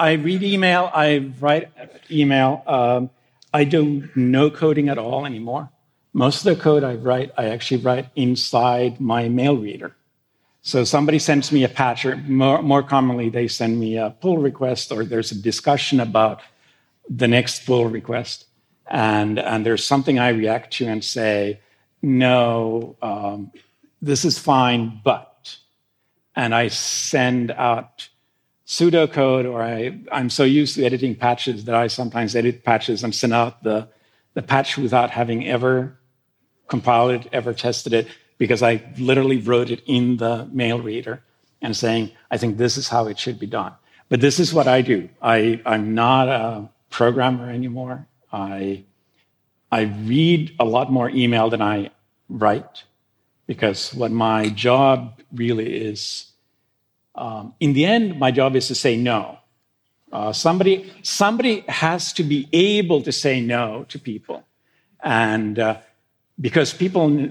I read email. I write email. Um, I do no coding at all anymore. Most of the code I write, I actually write inside my mail reader. So somebody sends me a patch, or more, more commonly, they send me a pull request, or there's a discussion about the next pull request, and and there's something I react to and say, no, um, this is fine, but, and I send out pseudocode, or I, I'm so used to editing patches that I sometimes edit patches and send out the, the patch without having ever compiled it, ever tested it, because I literally wrote it in the mail reader and saying, I think this is how it should be done. But this is what I do. I, I'm not a programmer anymore. I, I read a lot more email than I write because what my job really is um, in the end, my job is to say no. Uh, somebody, somebody has to be able to say no to people. And uh, because people,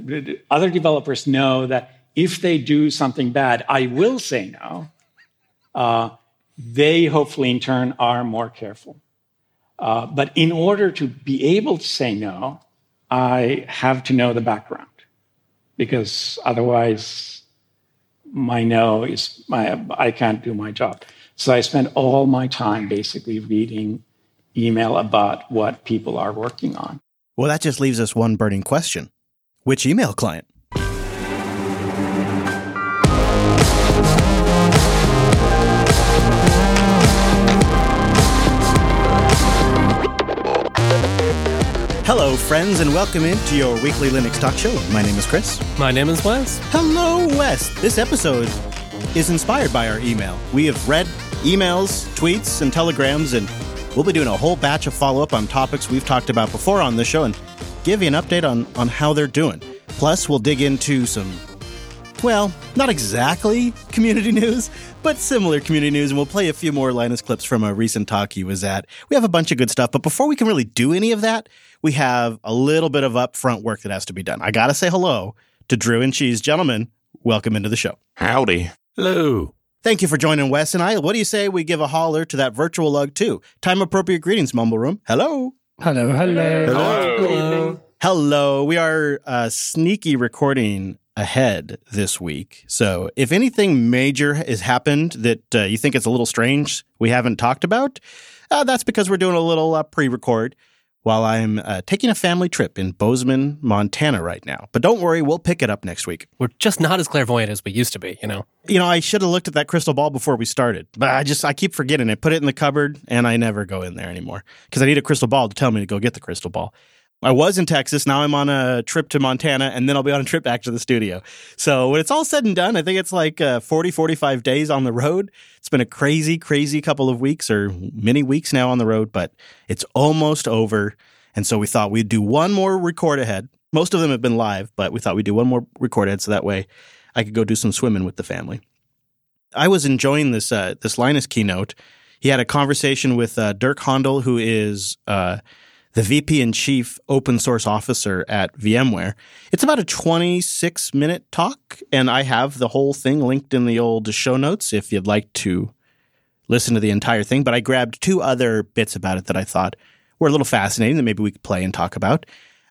other developers know that if they do something bad, I will say no. Uh, they hopefully, in turn, are more careful. Uh, but in order to be able to say no, I have to know the background because otherwise my no is my I can't do my job. So I spend all my time basically reading email about what people are working on. Well, that just leaves us one burning question. Which email client? Hello, friends, and welcome into your weekly Linux talk show. My name is Chris. My name is Wes. Hello, Wes. This episode is inspired by our email. We have read emails, tweets, and telegrams, and we'll be doing a whole batch of follow up on topics we've talked about before on the show and give you an update on, on how they're doing. Plus, we'll dig into some well, not exactly community news, but similar community news, and we'll play a few more Linus clips from a recent talk he was at. We have a bunch of good stuff, but before we can really do any of that, we have a little bit of upfront work that has to be done. I gotta say hello to Drew and Cheese. Gentlemen, welcome into the show. Howdy. Hello. Thank you for joining Wes and I. What do you say we give a holler to that virtual lug too? Time appropriate greetings, Mumble Room. Hello. Hello, hello. Hello. Hello. Hello. We are uh, sneaky recording ahead this week. So if anything major has happened that uh, you think it's a little strange we haven't talked about, uh, that's because we're doing a little uh, pre-record while I'm uh, taking a family trip in Bozeman, Montana right now. But don't worry, we'll pick it up next week. We're just not as clairvoyant as we used to be, you know. You know, I should have looked at that crystal ball before we started, but I just I keep forgetting. I put it in the cupboard and I never go in there anymore because I need a crystal ball to tell me to go get the crystal ball. I was in Texas. Now I'm on a trip to Montana, and then I'll be on a trip back to the studio. So when it's all said and done, I think it's like uh, 40, 45 days on the road. It's been a crazy, crazy couple of weeks or many weeks now on the road, but it's almost over. And so we thought we'd do one more record ahead. Most of them have been live, but we thought we'd do one more record ahead so that way I could go do some swimming with the family. I was enjoying this uh, this Linus keynote. He had a conversation with uh, Dirk Hohndel, who is uh, the VP and Chief Open Source Officer at VMware. It's about a 26 minute talk, and I have the whole thing linked in the old show notes if you'd like to listen to the entire thing. But I grabbed two other bits about it that I thought were a little fascinating that maybe we could play and talk about.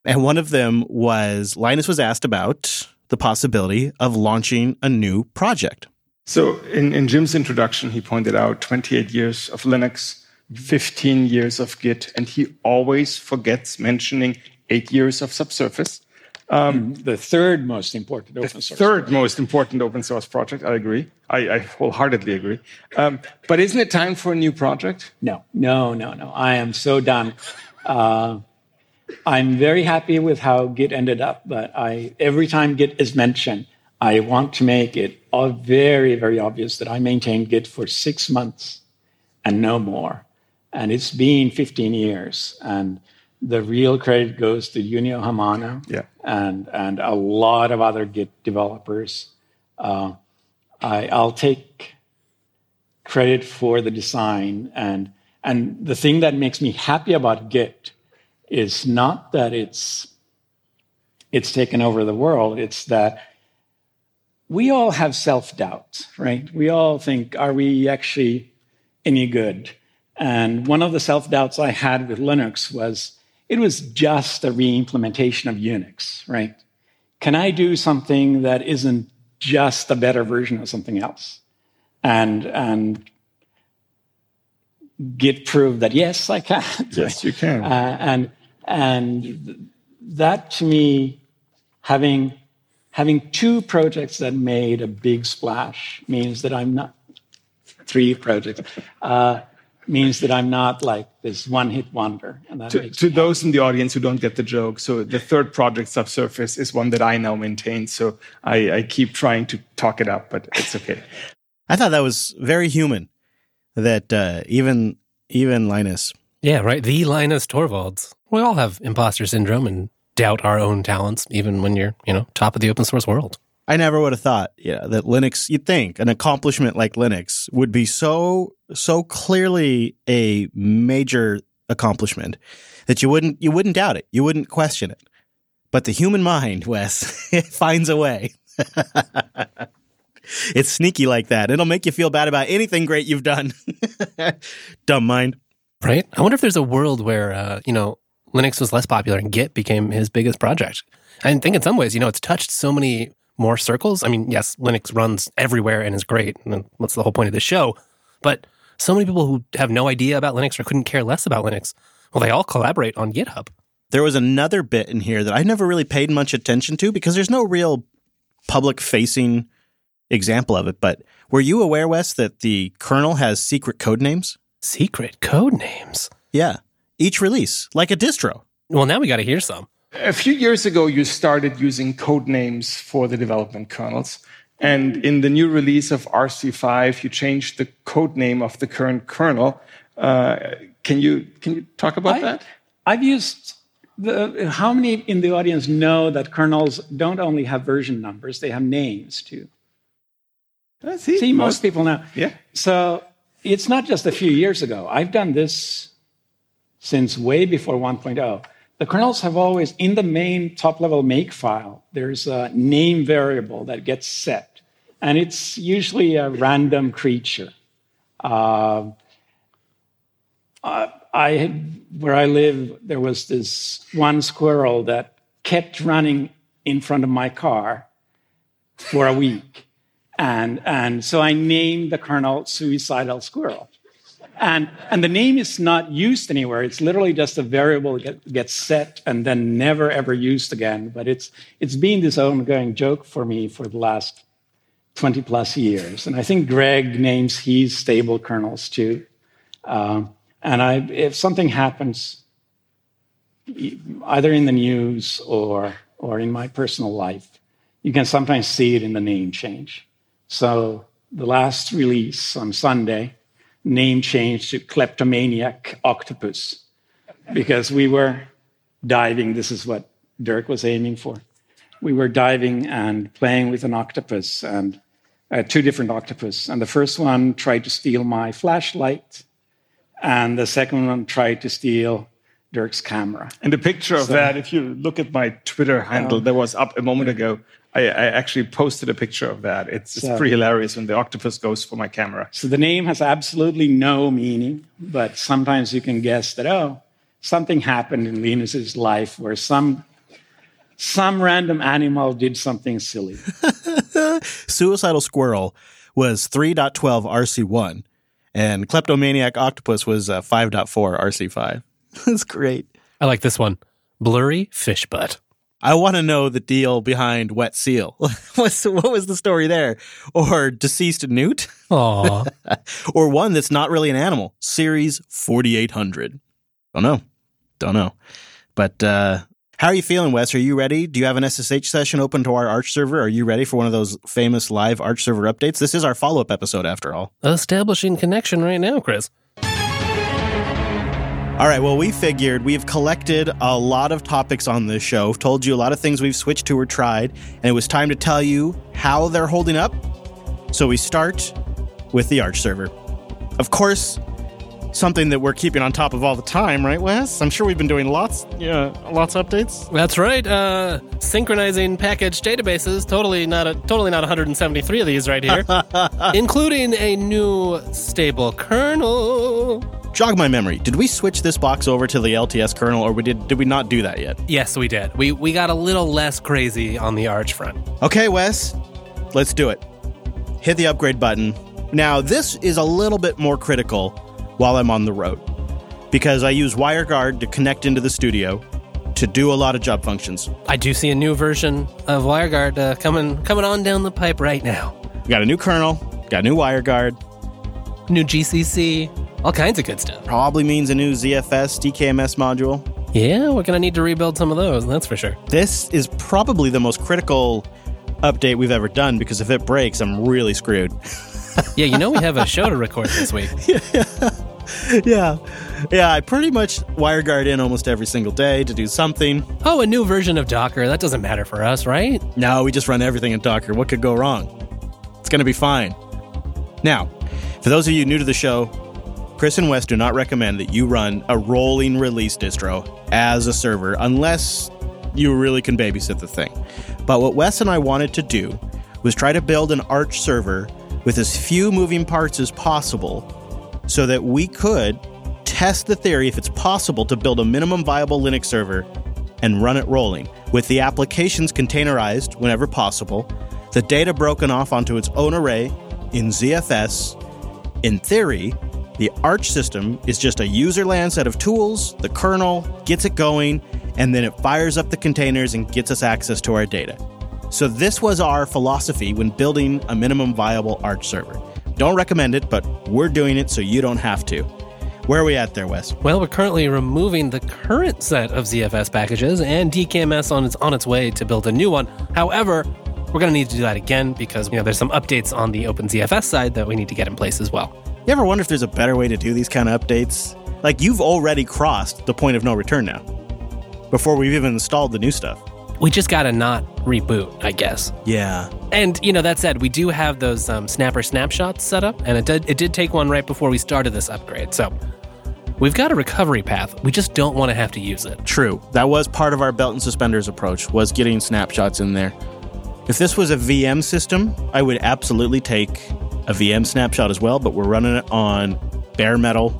And one of them was Linus was asked about the possibility of launching a new project. So, in, in Jim's introduction, he pointed out 28 years of Linux 15 years of Git, and he always forgets mentioning eight years of Subsurface. Um, the third most important open source. Third project. most important open source project. I agree. I, I wholeheartedly agree. Um, but isn't it time for a new project? No, no, no, no. I am so done. Uh, I'm very happy with how Git ended up, but I every time Git is mentioned, I want to make it all very, very obvious that I maintained Git for six months and no more. And it's been 15 years. And the real credit goes to Junio Hamano yeah. and, and a lot of other Git developers. Uh, I, I'll take credit for the design. And, and the thing that makes me happy about Git is not that it's, it's taken over the world, it's that we all have self doubt, right? We all think, are we actually any good? And one of the self doubts I had with Linux was it was just a re implementation of Unix, right? Can I do something that isn't just a better version of something else? And, and Git proved that yes, I can. Yes, you can. Uh, and and that to me, having having two projects that made a big splash means that I'm not three projects uh, means that I'm not like this one hit wonder. And that to, makes to those in the audience who don't get the joke, so the third project, Subsurface, is one that I now maintain. So I, I keep trying to talk it up, but it's okay. I thought that was very human. That uh, even even Linus, Yeah, right. The Linus Torvalds. We all have imposter syndrome and doubt our own talents, even when you're, you know, top of the open source world. I never would have thought, yeah, that Linux. You'd think an accomplishment like Linux would be so so clearly a major accomplishment that you wouldn't you wouldn't doubt it, you wouldn't question it. But the human mind, Wes, it finds a way. it's sneaky like that. It'll make you feel bad about anything great you've done. Dumb mind. Right? I wonder if there's a world where, uh, you know, Linux was less popular and Git became his biggest project. I think in some ways, you know, it's touched so many more circles. I mean, yes, Linux runs everywhere and is great. And that's the whole point of this show? But so many people who have no idea about Linux or couldn't care less about Linux, well, they all collaborate on GitHub. There was another bit in here that I never really paid much attention to because there's no real public facing example of it. But were you aware, Wes, that the kernel has secret code names? Secret code names. Yeah. Each release, like a distro. Well, now we got to hear some. A few years ago, you started using code names for the development kernels. And in the new release of RC5, you changed the code name of the current kernel. Uh, can you can you talk about I, that? I've used the, how many in the audience know that kernels don't only have version numbers, they have names too? Uh, see, See, most people know. Yeah. So it's not just a few years ago. I've done this since way before 1.0. The kernels have always, in the main top level make file, there's a name variable that gets set. And it's usually a random creature. Uh, I where I live, there was this one squirrel that kept running in front of my car for a week. And, and so I named the kernel Suicidal Squirrel. And, and the name is not used anywhere. It's literally just a variable that get, gets set and then never ever used again. But it's, it's been this ongoing joke for me for the last 20 plus years. And I think Greg names his stable kernels too. Um, and I, if something happens, either in the news or, or in my personal life, you can sometimes see it in the name change. So the last release on Sunday, name changed to Kleptomaniac Octopus because we were diving. This is what Dirk was aiming for. We were diving and playing with an octopus and uh, two different octopus. And the first one tried to steal my flashlight, and the second one tried to steal Dirk's camera. And the picture of So- that, if you look at my Twitter handle that was up a moment ago, I, I actually posted a picture of that. It's, it's pretty hilarious when the octopus goes for my camera. So the name has absolutely no meaning, but sometimes you can guess that, oh, something happened in Linus's life where some some random animal did something silly. Suicidal Squirrel was 3.12 RC1, and Kleptomaniac Octopus was uh, 5.4 RC5. That's great. I like this one. Blurry fish butt. I want to know the deal behind Wet Seal. What's, what was the story there? Or Deceased Newt? Aw. or one that's not really an animal, Series 4800. Don't know. Don't know. But uh, how are you feeling, Wes? Are you ready? Do you have an SSH session open to our Arch server? Are you ready for one of those famous live Arch server updates? This is our follow up episode, after all. Establishing connection right now, Chris. All right, well, we figured we've collected a lot of topics on this show, told you a lot of things we've switched to or tried, and it was time to tell you how they're holding up. So we start with the Arch server. Of course, something that we're keeping on top of all the time, right, Wes? I'm sure we've been doing lots, yeah, lots of updates. That's right. Uh, synchronizing package databases. Totally not a totally not 173 of these right here, including a new stable kernel. Jog my memory. Did we switch this box over to the LTS kernel, or we did did we not do that yet? Yes, we did. We we got a little less crazy on the Arch front. Okay, Wes, let's do it. Hit the upgrade button. Now, this is a little bit more critical while I'm on the road because I use WireGuard to connect into the studio to do a lot of job functions. I do see a new version of WireGuard uh, coming coming on down the pipe right now. We got a new kernel, got a new WireGuard. New GCC, all kinds of good stuff. Probably means a new ZFS DKMS module. Yeah, we're gonna need to rebuild some of those. That's for sure. This is probably the most critical update we've ever done because if it breaks, I'm really screwed. Yeah, you know we have a show to record this week. yeah. Yeah, I pretty much WireGuard in almost every single day to do something. Oh, a new version of Docker. That doesn't matter for us, right? No, we just run everything in Docker. What could go wrong? It's going to be fine. Now, for those of you new to the show, Chris and Wes do not recommend that you run a rolling release distro as a server unless you really can babysit the thing. But what Wes and I wanted to do was try to build an Arch server with as few moving parts as possible so that we could test the theory if it's possible to build a minimum viable Linux server and run it rolling, with the applications containerized whenever possible, the data broken off onto its own array in ZFS. In theory, the Arch system is just a user land set of tools, the kernel gets it going, and then it fires up the containers and gets us access to our data. So, this was our philosophy when building a minimum viable Arch server. Don't recommend it, but we're doing it so you don't have to. Where are we at there, Wes? Well, we're currently removing the current set of ZFS packages, and DKMS on its on its way to build a new one. However, we're going to need to do that again because you know there's some updates on the OpenZFS side that we need to get in place as well. You ever wonder if there's a better way to do these kind of updates? Like, you've already crossed the point of no return now, before we've even installed the new stuff. We just got to not reboot, I guess. Yeah. And you know that said, we do have those um, snapper snapshots set up, and it did it did take one right before we started this upgrade. So we've got a recovery path. We just don't want to have to use it. True. That was part of our belt and suspenders approach, was getting snapshots in there. If this was a VM system, I would absolutely take a VM snapshot as well, but we're running it on bare metal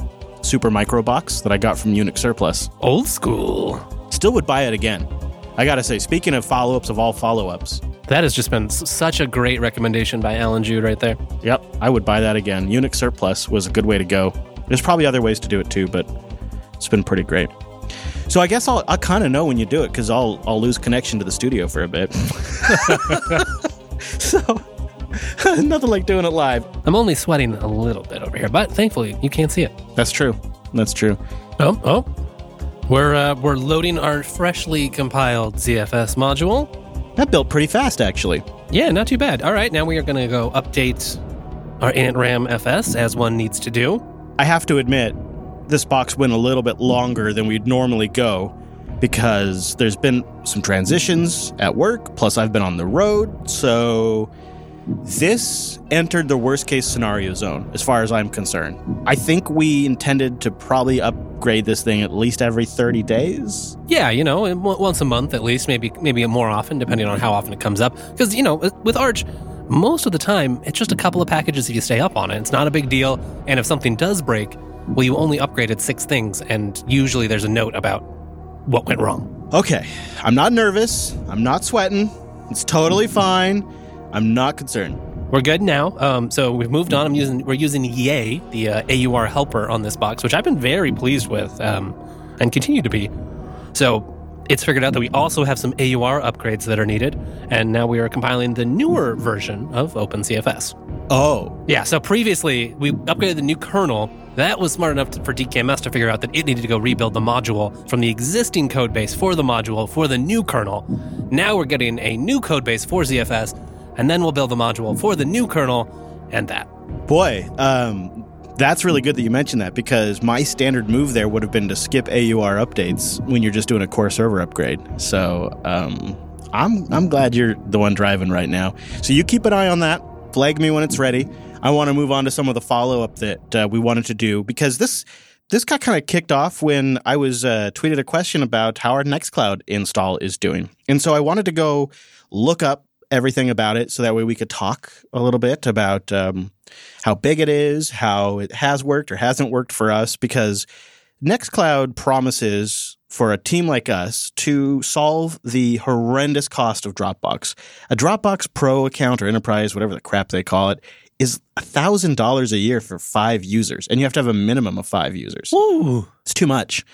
Supermicro box that I got from Unix Surplus. Old school. Still would buy it again. I gotta say, speaking of follow ups of all follow ups, That has just been such a great recommendation by Alan Jude right there. yep, I would buy that again. Unix Surplus was a good way to go. There's probably other ways to do it too, but it's been pretty great. So I guess I'll, I'll kind of know when you do it because I'll I'll lose connection to the studio for a bit. so nothing like doing it live. I'm only sweating a little bit over here, but thankfully you can't see it. That's true. That's true. Oh, oh. We're uh, we're loading our freshly compiled ZFS module. That built pretty fast, actually. Yeah, not too bad. All right, now we are going to go update our initramfs as one needs to do. I have to admit, this box went a little bit longer than we'd normally go because there's been some transitions at work, plus I've been on the road. So this entered the worst case scenario zone as far as I'm concerned. I think we intended to probably upgrade this thing at least every 30 days. Yeah, you know, once a month at least, maybe maybe more often, depending on how often it comes up. Because you know, with Arch, most of the time it's just a couple of packages if you stay up on it. It's not a big deal. And if something does break, well, you only upgraded six things, and usually there's a note about what went wrong. Okay, I'm not nervous. I'm not sweating. It's totally fine. I'm not concerned. We're good now. Um, so we've moved on. I'm using we're using Yay, the uh, AUR helper on this box, which I've been very pleased with, um, and continue to be. So it's figured out that we also have some AUR upgrades that are needed, and now we are compiling the newer version of OpenZFS. Oh, Yeah. So previously we upgraded the new kernel. That was smart enough to, for DKMS to figure out that it needed to go rebuild the module from the existing code base for the module for the new kernel. Now we're getting a new code base for ZFS, and then we'll build the module for the new kernel and that. Boy, um, that's really good that you mentioned that because my standard move there would have been to skip AUR updates when you're just doing a core server upgrade. So um, I'm I'm glad you're the one driving right now. So you keep an eye on that. Flag me when it's ready. I want to move on to some of the follow up that uh, we wanted to do because this this got kind of kicked off when I was uh, tweeted a question about how our Nextcloud install is doing, and so I wanted to go look up everything about it so that way we could talk a little bit about um, how big it is, how it has worked or hasn't worked for us, because Nextcloud promises for a team like us to solve the horrendous cost of Dropbox. A Dropbox Pro account or Enterprise, whatever the crap they call it, is $1,000 a year for five users, and you have to have a minimum of five users. Ooh. It's too much.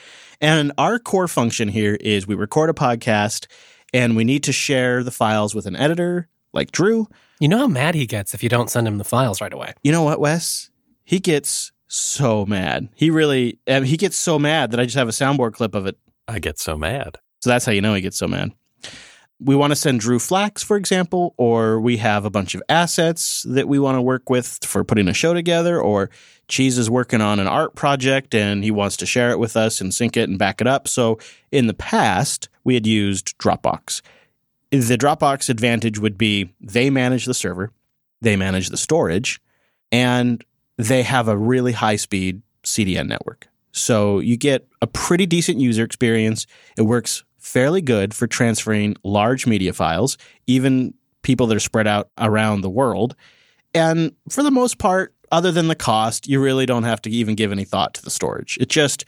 And our core function here is we record a podcast and we need to share the files with an editor like Drew. You know how mad he gets if you don't send him the files right away. You know what, Wes? He gets so mad. He really, I mean, he gets so mad that I just have a soundboard clip of it. I get so mad. So that's how you know he gets so mad. We want to send Drew FLACs, for example, or we have a bunch of assets that we want to work with for putting a show together, or Cheese is working on an art project and he wants to share it with us and sync it and back it up. So in the past, we had used Dropbox. The Dropbox advantage would be they manage the server, they manage the storage, and they have a really high speed CDN network. So you get a pretty decent user experience. It works fairly good for transferring large media files, even people that are spread out around the world. And for the most part, other than the cost, you really don't have to even give any thought to the storage. It just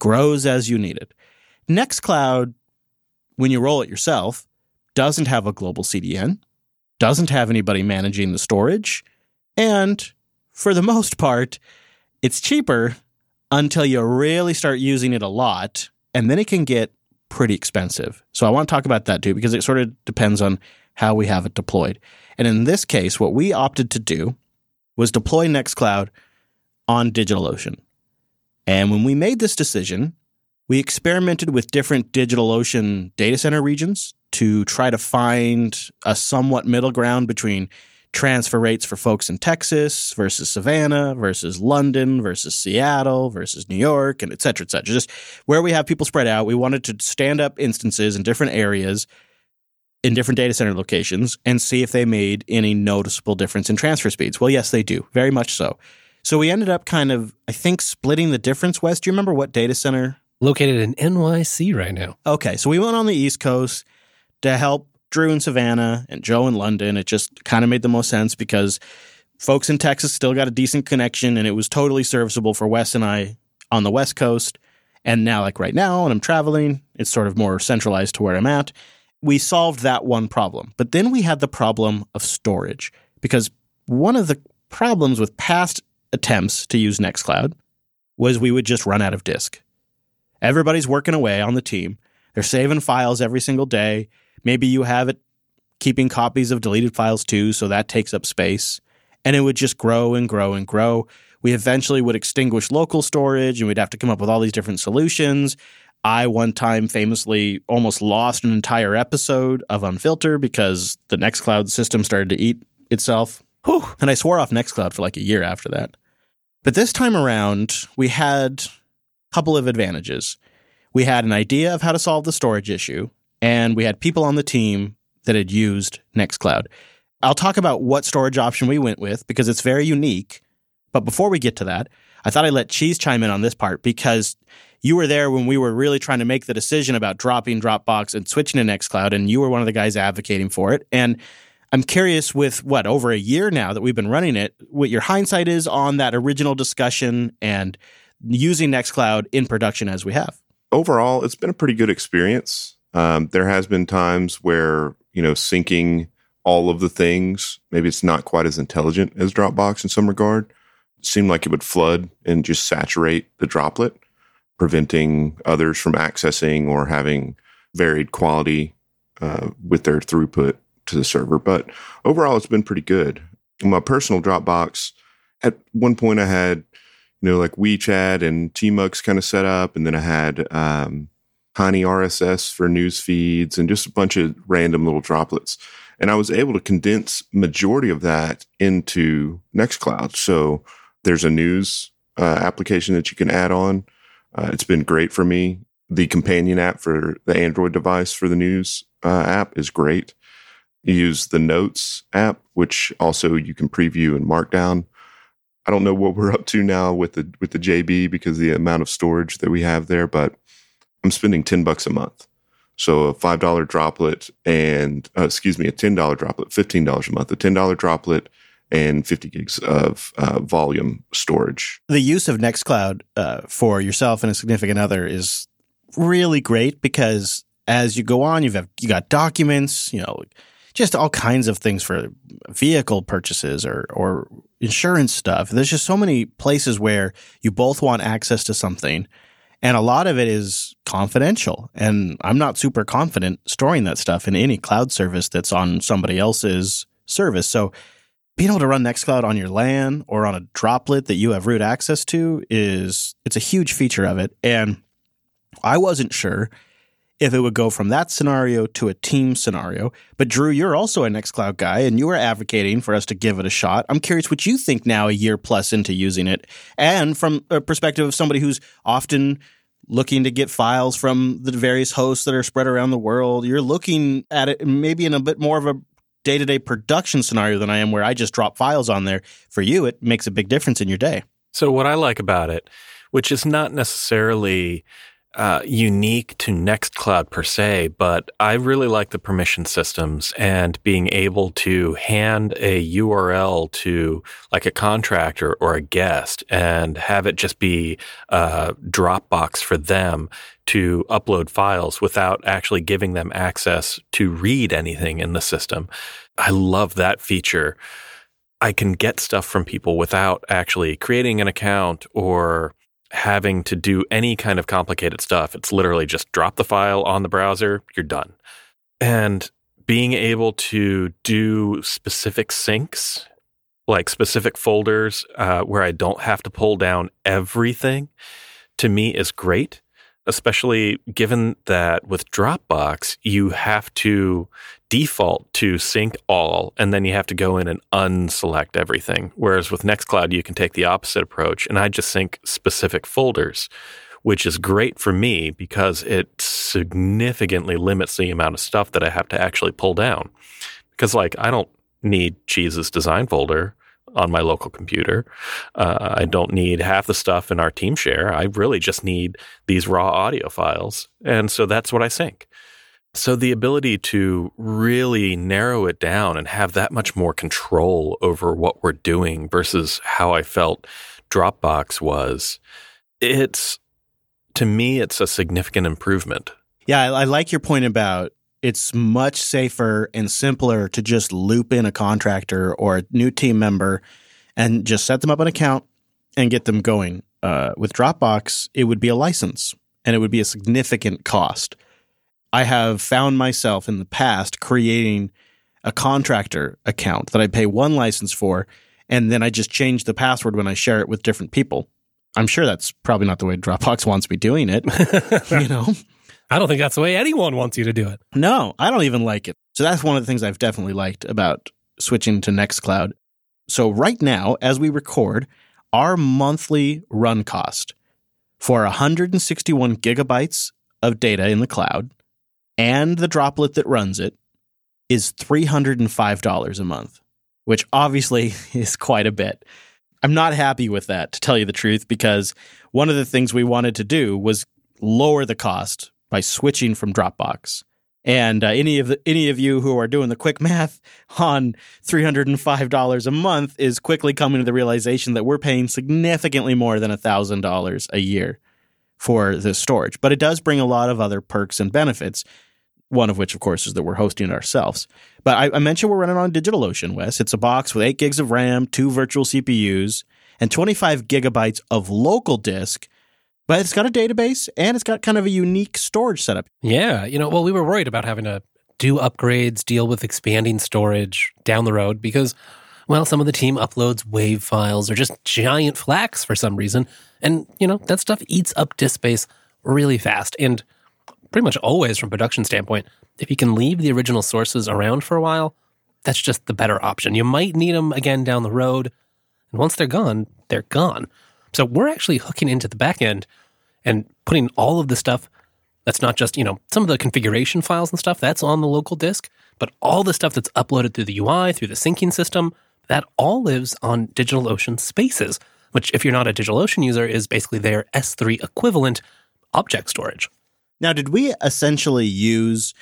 grows as you need it. Nextcloud, when you roll it yourself, doesn't have a global CDN, doesn't have anybody managing the storage, and for the most part, it's cheaper until you really start using it a lot, and then it can get pretty expensive. So I want to talk about that too, because it sort of depends on how we have it deployed. And in this case, what we opted to do was deploy Nextcloud on DigitalOcean. And when we made this decision, we experimented with different DigitalOcean data center regions to try to find a somewhat middle ground between transfer rates for folks in Texas versus Savannah versus London versus Seattle versus New York and et cetera, et cetera. Just where we have people spread out, we wanted to stand up instances in different areas in different data center locations and see if they made any noticeable difference in transfer speeds. Well, yes, they do, very much so. So we ended up kind of, I think, splitting the difference. Wes, do you remember what data center? Located in NYC right now. Okay, so we went on the East Coast to help Drew in Savannah and Joe in London. It just kind of made the most sense because folks in Texas still got a decent connection and it was totally serviceable for Wes and I on the West Coast. And now, like right now, when I'm traveling, it's sort of more centralized to where I'm at we solved that one problem. But then we had the problem of storage because one of the problems with past attempts to use Nextcloud was we would just run out of disk. Everybody's working away on the team. They're saving files every single day. Maybe you have it keeping copies of deleted files too, so that takes up space. And it would just grow and grow and grow. We eventually would extinguish local storage and we'd have to come up with all these different solutions. I one time famously almost lost an entire episode of Unfilter because the Nextcloud system started to eat itself. Whew. And I swore off Nextcloud for like a year after that. But this time around, we had couple of advantages. We had an idea of how to solve the storage issue, and we had people on the team that had used Nextcloud. I'll talk about what storage option we went with because it's very unique. But before we get to that, I thought I'd let Cheese chime in on this part because you were there when we were really trying to make the decision about dropping Dropbox and switching to Nextcloud, and you were one of the guys advocating for it. And I'm curious with what over a year now that we've been running it, what your hindsight is on that original discussion and using Nextcloud in production as we have. Overall, it's been a pretty good experience. Um, there has been times where you know syncing all of the things maybe it's not quite as intelligent as Dropbox in some regard. It seemed like it would flood and just saturate the droplet preventing others from accessing or having varied quality uh, with their throughput to the server. But overall, it's been pretty good. My personal Dropbox, at one point I had, you know, like WeeChat and Tmux kind of set up, and then I had um, Tiny RSS for news feeds and just a bunch of random little droplets. And I was able to condense majority of that into Nextcloud. So there's a news uh, application that you can add on. Uh, it's been great for me. The companion app for the Android device for the news uh, app is great. You use the Notes app, which also you can preview in Markdown. I don't know what we're up to now with the with the JB because the amount of storage that we have there, but I'm spending ten bucks a month. So a five dollar droplet and uh, excuse me, a ten dollar droplet, fifteen dollars a month, a ten dollar droplet and 50 gigs of uh, volume storage. The use of Nextcloud uh, for yourself and a significant other is really great because as you go on, you've have, you got documents, you know, just all kinds of things for vehicle purchases or or insurance stuff. There's just so many places where you both want access to something. And a lot of it is confidential. And I'm not super confident storing that stuff in any cloud service that's on somebody else's service. So being able to run Nextcloud on your LAN or on a droplet that you have root access to is it's a huge feature of it. And I wasn't sure if it would go from that scenario to a team scenario. But Drew, you're also a Nextcloud guy and you are advocating for us to give it a shot. I'm curious what you think now, a year plus into using it, and from a perspective of somebody who's often looking to get files from the various hosts that are spread around the world. You're looking at it maybe in a bit more of a day to day production scenario than I am, where I just drop files on there. For you, it makes a big difference in your day. So, what I like about it, which is not necessarily uh, unique to Nextcloud per se, but I really like the permission systems and being able to hand a URL to like a contractor or a guest and have it just be a Dropbox for them to upload files without actually giving them access to read anything in the system. I love that feature. I can get stuff from people without actually creating an account or having to do any kind of complicated stuff. It's literally just drop the file on the browser, you're done. And being able to do specific syncs, like specific folders uh, where I don't have to pull down everything, to me is great especially given that with Dropbox, you have to default to sync all, and then you have to go in and unselect everything. Whereas with Nextcloud, you can take the opposite approach, and I just sync specific folders, which is great for me because it significantly limits the amount of stuff that I have to actually pull down. Because, like, I don't need Cheese's design folder on my local computer. Uh, I don't need half the stuff in our team share. I really just need these raw audio files. And so that's what I sync. So the ability to really narrow it down and have that much more control over what we're doing versus how I felt Dropbox was, it's to me, it's a significant improvement. Yeah, I, I like your point about it's much safer and simpler to just loop in a contractor or a new team member and just set them up an account and get them going. Uh, with Dropbox, it would be a license and it would be a significant cost. I have found myself in the past creating a contractor account that I pay one license for, and then I just change the password when I share it with different people. I'm sure that's probably not the way Dropbox wants me doing it. you know, I don't think that's the way anyone wants you to do it. No, I don't even like it. So that's one of the things I've definitely liked about switching to Nextcloud. So right now, as we record, our monthly run cost for 161 gigabytes of data in the cloud and the droplet that runs it is $305 a month, which obviously is quite a bit. I'm not happy with that, to tell you the truth, because one of the things we wanted to do was lower the cost by switching from Dropbox. And uh, any of the, any of you who are doing the quick math on three hundred and five dollars a month is quickly coming to the realization that we're paying significantly more than thousand dollars a year for this storage. But it does bring a lot of other perks and benefits. One of which, of course, is that we're hosting it ourselves. But I, I mentioned we're running on DigitalOcean, Wes. It's a box with eight gigs of RAM, two virtual CPUs, and 25 gigabytes of local disk but it's got a database and it's got kind of a unique storage setup. Yeah. You know, well, we were worried about having to do upgrades, deal with expanding storage down the road because, well, some of the team uploads WAV files or just giant FLACs for some reason. And, you know, that stuff eats up disk space really fast. And pretty much always from production standpoint, if you can leave the original sources around for a while, that's just the better option. You might need them again down the road. And once they're gone, they're gone. So we're actually hooking into the back end and putting all of the stuff that's not just, you know, some of the configuration files and stuff that's on the local disk, but all the stuff that's uploaded through the UI, through the syncing system, that all lives on DigitalOcean Spaces, which, if you're not a DigitalOcean user, is basically their S3 equivalent object storage. Now, did we essentially use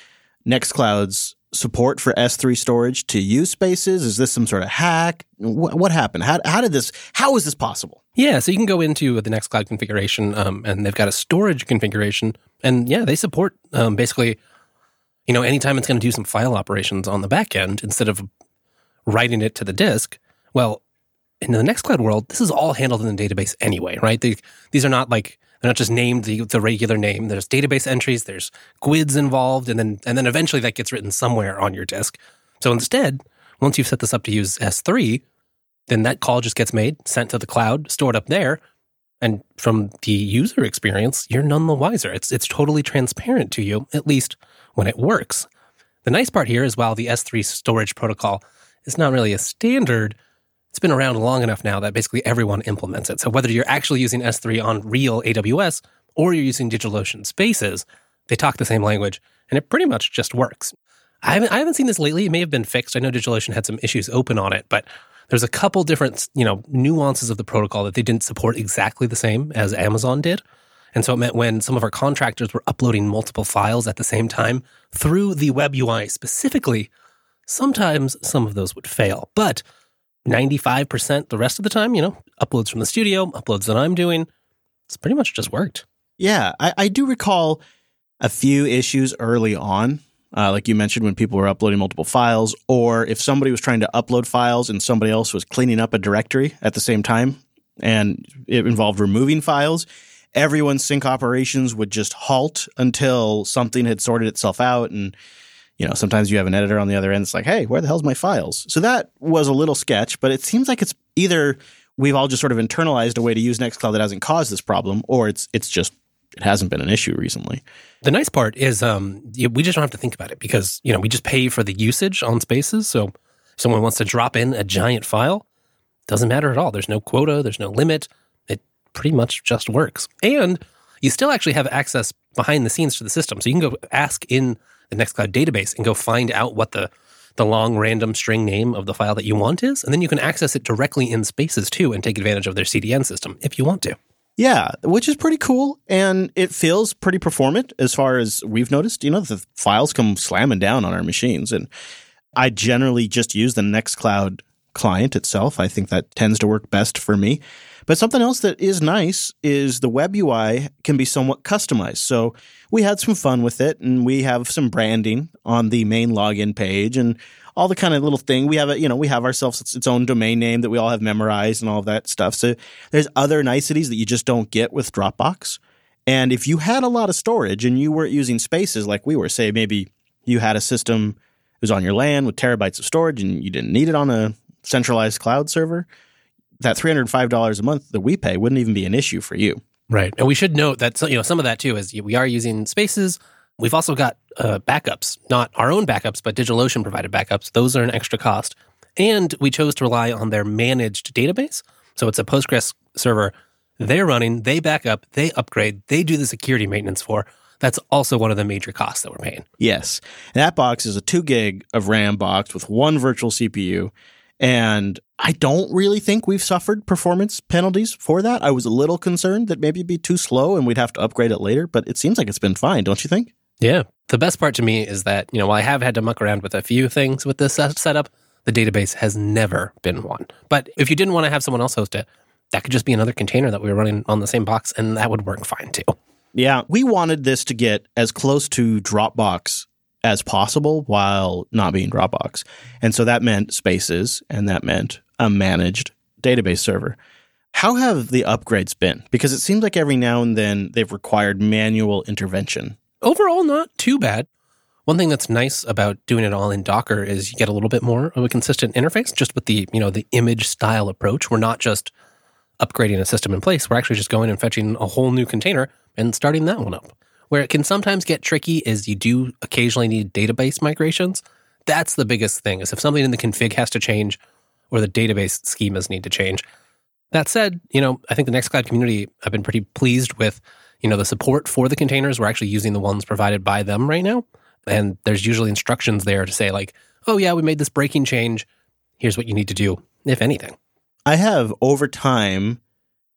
Nextcloud's support for S3 storage to use spaces? Is this some sort of hack? What, happened? How, how did this, how is this possible? Yeah, so you can go into the Nextcloud configuration, um, and they've got a storage configuration, and yeah, they support um, basically, you know, anytime it's going to do some file operations on the back end instead of writing it to the disk. Well, in the Nextcloud world, this is all handled in the database anyway, right? They, these are not like they're not just named the, the regular name. There's database entries, there's GUIDs involved, and then and then eventually that gets written somewhere on your disk. So instead, once you've set this up to use S3, then that call just gets made, sent to the cloud, stored up there, and from the user experience, you're none the wiser. It's it's totally transparent to you, at least when it works. The nice part here is while the S3 storage protocol is not really a standard, it's been around long enough now that basically everyone implements it. So whether you're actually using S3 on real AWS or you're using DigitalOcean Spaces, they talk the same language and it pretty much just works. I haven't, I haven't seen this lately. It may have been fixed. I know DigitalOcean had some issues open on it, but there's a couple different, you know, nuances of the protocol that they didn't support exactly the same as Amazon did. And so it meant when some of our contractors were uploading multiple files at the same time through the web UI specifically, sometimes some of those would fail. But 95% the rest of the time, you know, uploads from the studio, uploads that I'm doing, it's pretty much just worked. Yeah, I, I do recall a few issues early on, uh, like you mentioned, when people were uploading multiple files, or if somebody was trying to upload files and somebody else was cleaning up a directory at the same time, and it involved removing files. Everyone's sync operations would just halt until something had sorted itself out and you know, sometimes you have an editor on the other end. It's like, hey, where the hell's my files? So that was a little sketch, but it seems like it's either we've all just sort of internalized a way to use Nextcloud that hasn't caused this problem, or it's it's just it hasn't been an issue recently. The nice part is um, we just don't have to think about it because you know we just pay for the usage on Spaces. So if someone wants to drop in a giant file, doesn't matter at all. There's no quota. There's no limit. It pretty much just works, and you still actually have access behind the scenes to the system. So you can go ask in the Nextcloud database and go find out what the the long random string name of the file that you want is, and then you can access it directly in Spaces too and take advantage of their CDN system if you want to. Yeah, which is pretty cool, and it feels pretty performant as far as we've noticed. You know, the files come slamming down on our machines, and I generally just use the Nextcloud client itself. I think that tends to work best for me. But something else that is nice is the web UI can be somewhat customized. So we had some fun with it and we have some branding on the main login page and all the kind of little thing. We have a, you know, we have ourselves its, own domain name that we all have memorized and all of that stuff. So there's other niceties that you just don't get with Dropbox. And if you had a lot of storage and you weren't using spaces like we were, say maybe you had a system that was on your LAN with terabytes of storage and you didn't need it on a centralized cloud server, that $305 a month that we pay wouldn't even be an issue for you. Right. And we should note that you know some of that too is we are using spaces. We've also got uh, backups, not our own backups, but DigitalOcean provided backups. Those are an extra cost. And we chose to rely on their managed database. So it's a Postgres server they're running, they back up, they upgrade, they do the security maintenance for. That's also one of the major costs that we're paying. Yes. And that box is a two gig of RAM box with one virtual CPU and I don't really think we've suffered performance penalties for that. I was a little concerned that maybe it'd be too slow and we'd have to upgrade it later, but it seems like it's been fine, don't you think? Yeah. The best part to me is that, you know, while I have had to muck around with a few things with this setup, the database has never been one. But if you didn't want to have someone else host it, that could just be another container that we were running on the same box, and that would work fine too. Yeah, we wanted this to get as close to Dropbox as possible while not being Dropbox. And so that meant spaces and that meant a managed database server. How have the upgrades been? Because it seems like every now and then they've required manual intervention. Overall, not too bad. One thing that's nice about doing it all in Docker is you get a little bit more of a consistent interface just with the, you know, the image style approach. We're not just upgrading a system in place. We're actually just going and fetching a whole new container and starting that one up. Where it can sometimes get tricky is you do occasionally need database migrations. That's the biggest thing is if something in the config has to change or the database schemas need to change. That said, you know, I think the Nextcloud community I've been pretty pleased with, you know, the support for the containers. We're actually using the ones provided by them right now. And there's usually instructions there to say like, "Oh yeah, we made this breaking change. Here's what you need to do, if anything." I have over time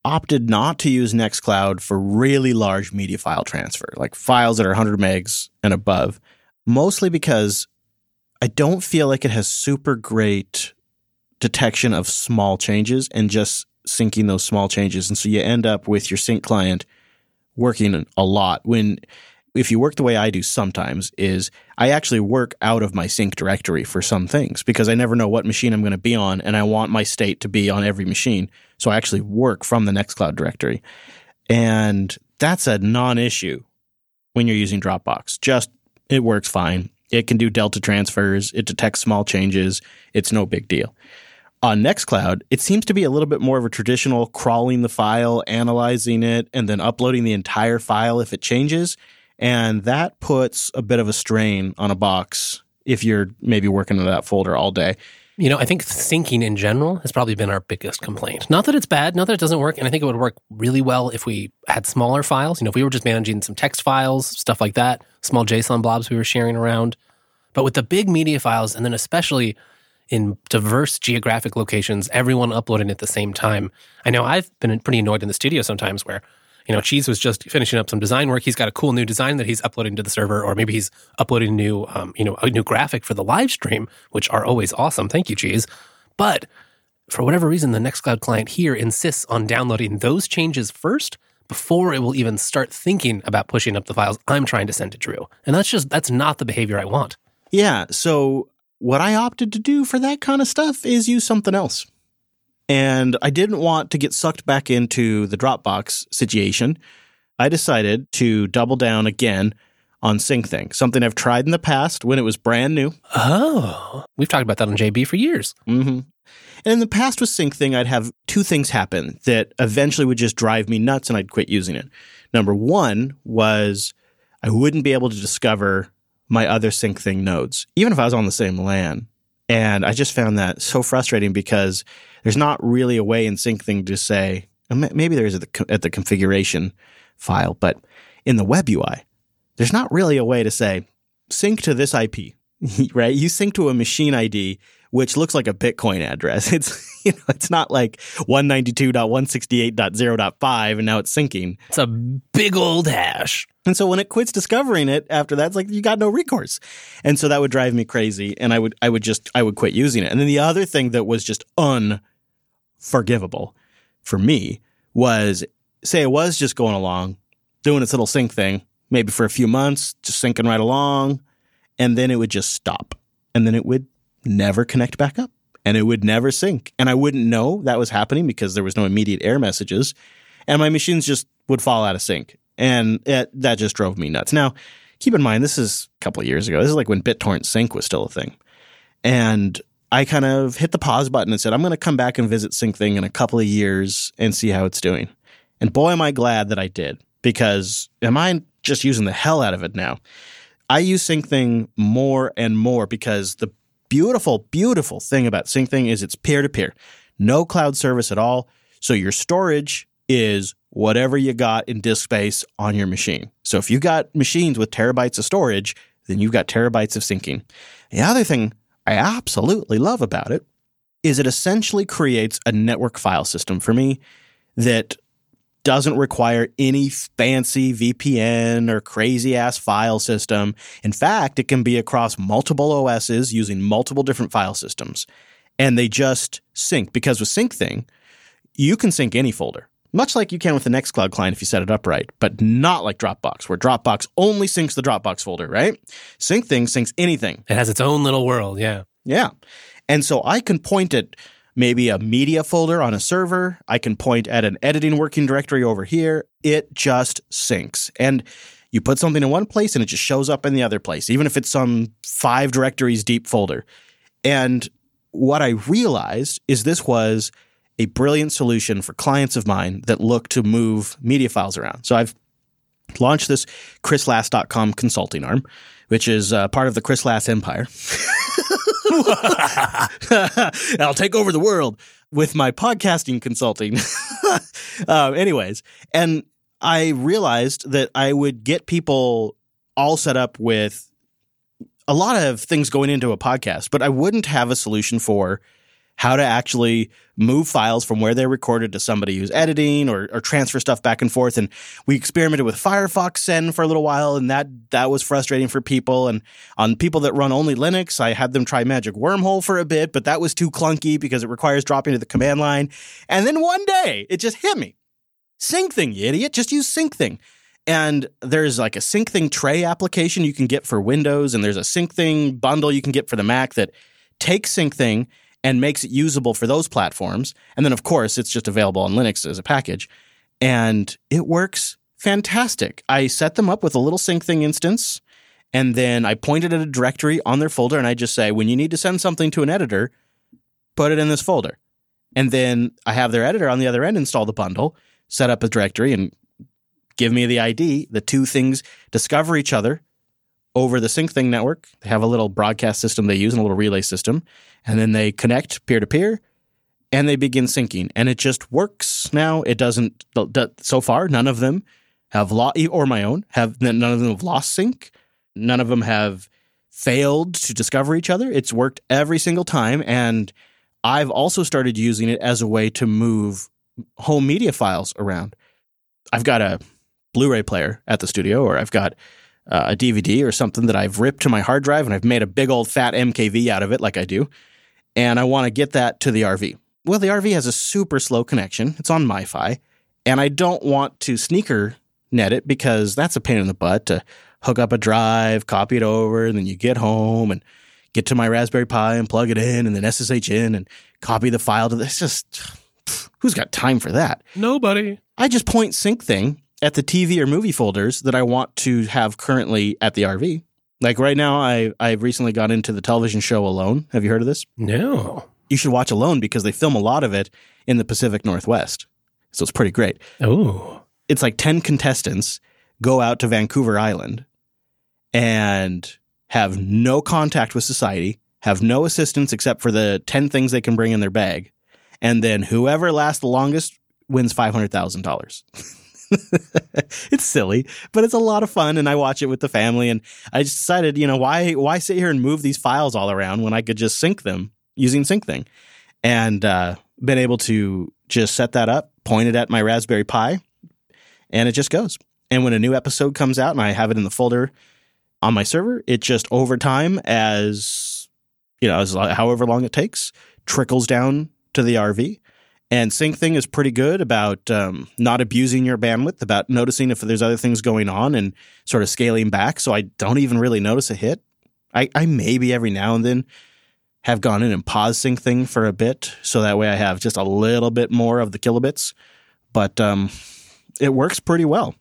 opted not to use Nextcloud for really large media file transfer, like files that are 100 megs and above, mostly because I don't feel like it has super great detection of small changes and just syncing those small changes. And so you end up with your sync client working a lot when if you work the way I do sometimes is I actually work out of my sync directory for some things because I never know what machine I'm going to be on and I want my state to be on every machine. So I actually work from the Nextcloud directory. And that's a non-issue when you're using Dropbox. Just it works fine. It can do delta transfers, it detects small changes. It's no big deal. On Nextcloud, it seems to be a little bit more of a traditional crawling the file, analyzing it, and then uploading the entire file if it changes. And that puts a bit of a strain on a box if you're maybe working in that folder all day. You know, I think syncing in general has probably been our biggest complaint. Not that it's bad, not that it doesn't work. And I think it would work really well if we had smaller files. You know, if we were just managing some text files, stuff like that, small JSON blobs we were sharing around. But with the big media files, and then especially in diverse geographic locations, everyone uploading at the same time. I know I've been pretty annoyed in the studio sometimes where you know, Cheese was just finishing up some design work. He's got a cool new design that he's uploading to the server, or maybe he's uploading a new, um, you know, a new graphic for the live stream, which are always awesome. Thank you, Cheese. But for whatever reason, the Nextcloud client here insists on downloading those changes first before it will even start thinking about pushing up the files I'm trying to send to Drew. And that's just, that's not the behavior I want. Yeah. So what I opted to do for that kind of stuff is use something else. And I didn't want to get sucked back into the Dropbox situation. I decided to double down again on SyncThing, something I've tried in the past when it was brand new. Oh, we've talked about that on JB for years. Mm-hmm. And in the past with SyncThing, I'd have two things happen that eventually would just drive me nuts and I'd quit using it. Number one was I wouldn't be able to discover my other SyncThing nodes, even if I was on the same LAN. And I just found that so frustrating because there's not really a way in SyncThing to say, oh, maybe there is at the, at the configuration file, but in the web UI, there's not really a way to say, sync to this IP, right? You sync to a machine ID, which looks like a Bitcoin address. It's, you know, it's not like 192.168.0.5 and now it's syncing. It's a big old hash. And so when it quits discovering it after that, it's like you got no recourse. And so that would drive me crazy. And I would, I would just, I would quit using it. And then the other thing that was just unforgivable for me was say it was just going along, doing its little sync thing, maybe for a few months, just syncing right along. And then it would just stop. And then it would never connect back up and it would never sync. And I wouldn't know that was happening because there was no immediate error messages. And my machines just would fall out of sync. And it, that just drove me nuts. Now, keep in mind, this is a couple of years ago. This is like when BitTorrent Sync was still a thing. And I kind of hit the pause button and said, I'm going to come back and visit SyncThing in a couple of years and see how it's doing. And boy, am I glad that I did because am I just using the hell out of it now? I use SyncThing more and more because the beautiful, beautiful thing about SyncThing is it's peer to peer, no cloud service at all. So your storage is whatever you got in disk space on your machine. So if you've got machines with terabytes of storage, then you've got terabytes of syncing. The other thing I absolutely love about it is it essentially creates a network file system for me that doesn't require any fancy VPN or crazy ass file system. In fact, it can be across multiple OSs using multiple different file systems. And they just sync because with SyncThing, you can sync any folder, much like you can with the Nextcloud client if you set it up right, but not like Dropbox, where Dropbox only syncs the Dropbox folder, right? SyncThing syncs anything. It has its own little world, yeah. Yeah. And so I can point at maybe a media folder on a server. I can point at an editing working directory over here. It just syncs. And you put something in one place and it just shows up in the other place, even if it's some five directories deep folder. And what I realized is this was a brilliant solution for clients of mine that look to move media files around. So I've launched this chrislas.com consulting arm, which is uh, part of the Chris Lass empire. I'll take over the world with my podcasting consulting. uh, anyways, and I realized that I would get people all set up with a lot of things going into a podcast, but I wouldn't have a solution for how to actually move files from where they're recorded to somebody who's editing or, or transfer stuff back and forth. And we experimented with Firefox Send for a little while, and that that was frustrating for people. And on people that run only Linux, I had them try Magic Wormhole for a bit, but that was too clunky because it requires dropping to the command line. And then one day it just hit me. SyncThing, you idiot. Just use SyncThing. And there's like a SyncThing tray application you can get for Windows, and there's a SyncThing bundle you can get for the Mac that takes SyncThing and makes it usable for those platforms. And then, of course, it's just available on Linux as a package. And it works fantastic. I set them up with a little SyncThing instance, and then I pointed at a directory on their folder, and I just say, when you need to send something to an editor, put it in this folder. And then I have their editor on the other end install the bundle, set up a directory, and give me the ID. The two things discover each other over the SyncThing network. They have a little broadcast system they use and a little relay system, and then they connect peer to peer, and they begin syncing, and it just works. Now it doesn't. So far, none of them have lost, or my own have none of them have lost sync. None of them have failed to discover each other. It's worked every single time, and I've also started using it as a way to move home media files around. I've got a Blu-ray player at the studio, or I've got uh, a DVD or something that I've ripped to my hard drive and I've made a big old fat MKV out of it, like I do, and I want to get that to the RV. Well, the RV has a super slow connection. It's on MiFi, and I don't want to sneaker net it because that's a pain in the butt to hook up a drive, copy it over, and then you get home and get to my Raspberry Pi and plug it in, and then SSH in and copy the file to this. Just who's got time for that? Nobody. I just point SyncThing at the TV or movie folders that I want to have currently at the RV. Like right now, I I've recently got into the television show Alone. Have you heard of this? No. You should watch Alone because they film a lot of it in the Pacific Northwest. So it's pretty great. Oh. It's like 10 contestants go out to Vancouver Island and have no contact with society, have no assistance except for the 10 things they can bring in their bag. And then whoever lasts the longest wins $500,000. it's silly, but it's a lot of fun, and I watch it with the family. And I just decided, you know, why why sit here and move these files all around when I could just sync them using SyncThing, and uh, been able to just set that up, point it at my Raspberry Pi, and it just goes. And when a new episode comes out, and I have it in the folder on my server, it just over time, as you know, as however long it takes, trickles down to the RV and SyncThing is pretty good about um, not abusing your bandwidth, about noticing if there's other things going on and sort of scaling back. So I don't even really notice a hit. I, I maybe every now and then have gone in and paused SyncThing for a bit. So that way I have just a little bit more of the kilobits. But um, it works pretty well.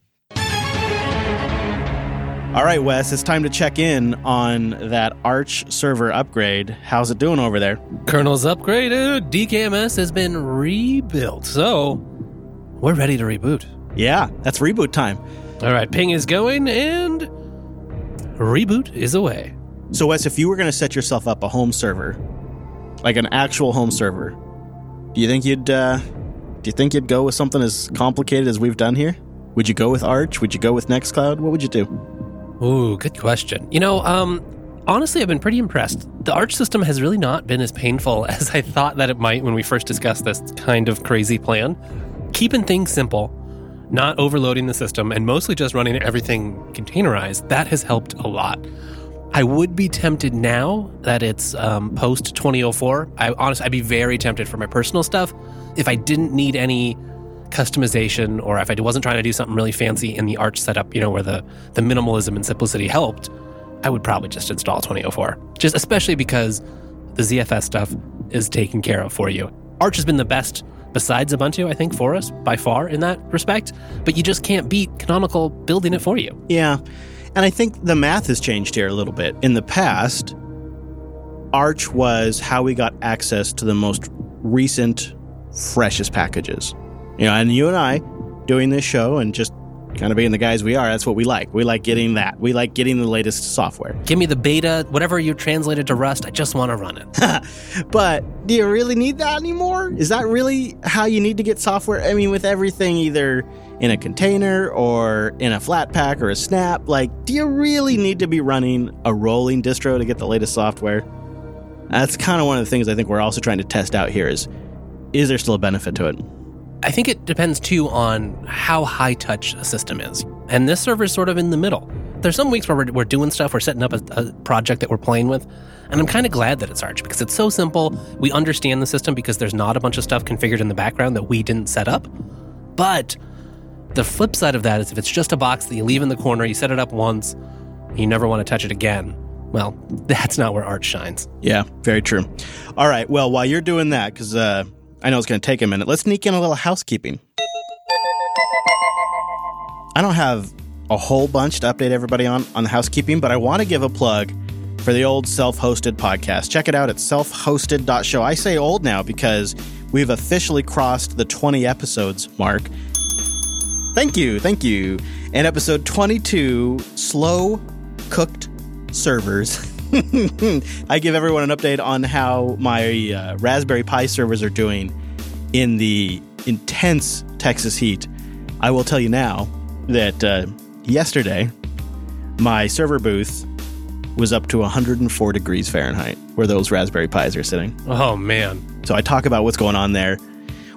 All right, Wes, it's time to check in on that Arch server upgrade. How's it doing over there? Kernel's upgraded. DKMS has been rebuilt. So we're ready to reboot. Yeah, that's reboot time. All right, ping is going and reboot is away. So, Wes, if you were going to set yourself up a home server, like an actual home server, do you think you'd uh, do you think you'd go with something as complicated as we've done here? Would you go with Arch? Would you go with Nextcloud? What would you do? Ooh, good question. You know, um, honestly, I've been pretty impressed. The Arch system has really not been as painful as I thought that it might when we first discussed this kind of crazy plan. Keeping things simple, not overloading the system, and mostly just running everything containerized, that has helped a lot. I would be tempted now that it's um, post 2004. I honestly, I'd be very tempted for my personal stuff if I didn't need any customization or if I wasn't trying to do something really fancy in the Arch setup, you know, where the, the minimalism and simplicity helped, I would probably just install 2004. Just especially because the ZFS stuff is taken care of for you. Arch has been the best besides Ubuntu, I think, for us by far in that respect, but you just can't beat Canonical building it for you. Yeah. And I think the math has changed here a little bit. In the past, Arch was how we got access to the most recent, freshest packages. You know, and you and I doing this show and just kind of being the guys we are, that's what we like. We like getting that. We like getting the latest software. Give me the beta, whatever you translated to Rust, I just want to run it. but do you really need that anymore? Is that really how you need to get software? I mean, with everything either in a container or in a Flatpak or a snap, like, do you really need to be running a rolling distro to get the latest software? That's kind of one of the things I think we're also trying to test out here is is there still a benefit to it? I think it depends too on how high touch a system is. And this server is sort of in the middle. There's some weeks where we're, we're doing stuff, we're setting up a, a project that we're playing with. And I'm kind of glad that it's Arch because it's so simple. We understand the system because there's not a bunch of stuff configured in the background that we didn't set up. But the flip side of that is if it's just a box that you leave in the corner, you set it up once, you never want to touch it again. Well, that's not where Arch shines. Yeah, very true. All right. Well, while you're doing that, because uh, I know it's going to take a minute, let's sneak in a little housekeeping. I don't have a whole bunch to update everybody on on the housekeeping, but I want to give a plug for the old self-hosted podcast. Check it out at selfhosted.show. I say old now because we've officially crossed the 20 episodes mark. Thank you, thank you. And episode 22, slow cooked servers. I give everyone an update on how my uh, Raspberry Pi servers are doing in the intense Texas heat. I will tell you now that uh, yesterday my server booth was up to 104 degrees Fahrenheit where those Raspberry Pis are sitting. Oh, man. So I talk about what's going on there,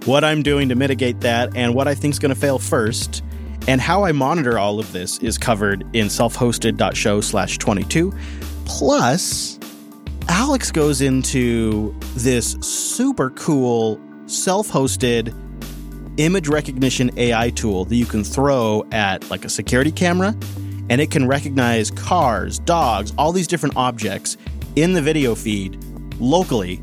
what I'm doing to mitigate that, and what I think is going to fail first. And how I monitor all of this is covered in self-hosted.show slash 22. Plus, Alex goes into this super cool self-hosted image recognition AI tool that you can throw at like a security camera and it can recognize cars, dogs, all these different objects in the video feed locally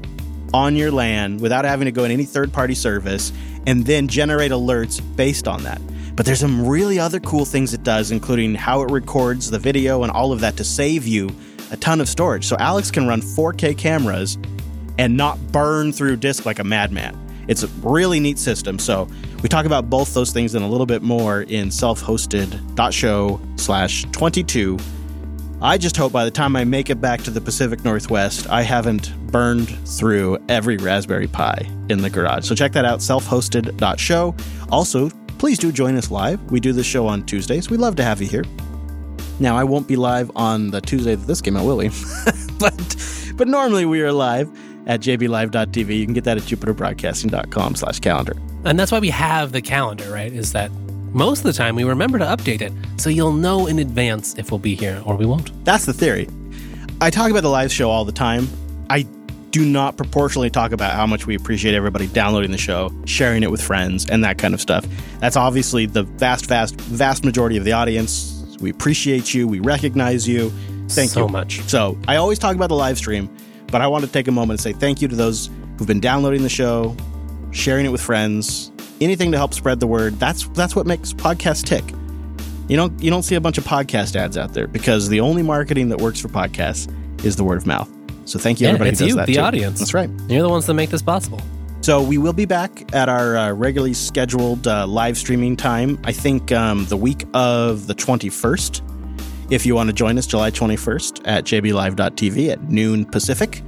on your LAN without having to go in any third party service and then generate alerts based on that. But there's some really other cool things it does, including how it records the video and all of that to save you a ton of storage. So Alex can run 4K cameras and not burn through disk like a madman. It's a really neat system. So we talk about both those things and a little bit more in self-hosted.show slash 22. I just hope by the time I make it back to the Pacific Northwest, I haven't burned through every Raspberry Pi in the garage. So check that out, self-hosted.show. Also, please do join us live. We do this show on Tuesdays. We love to have you here. Now, I won't be live on the Tuesday that this came out, will we? but but normally we are live at jblive.tv. You can get that at jupiterbroadcasting.com slash calendar. And that's why we have the calendar, right? Is that most of the time we remember to update it so you'll know in advance if we'll be here or we won't. That's the theory. I talk about the live show all the time. I do not proportionally talk about how much we appreciate everybody downloading the show, sharing it with friends, and that kind of stuff. That's obviously the vast, vast, vast majority of the audience. We appreciate you. We recognize you. Thank so you so much. So I always talk about the live stream, but I want to take a moment and say thank you to those who've been downloading the show, sharing it with friends, anything to help spread the word. That's that's what makes podcasts tick. You don't you don't see a bunch of podcast ads out there because the only marketing that works for podcasts is the word of mouth. So thank you Yeah, everybody it's who does you, that the too. audience. That's right. You're the ones that make this possible. So we will be back at our uh, regularly scheduled uh, live streaming time. I think um, the week of the 21st. If you want to join us, July 21st at jblive.tv at noon Pacific.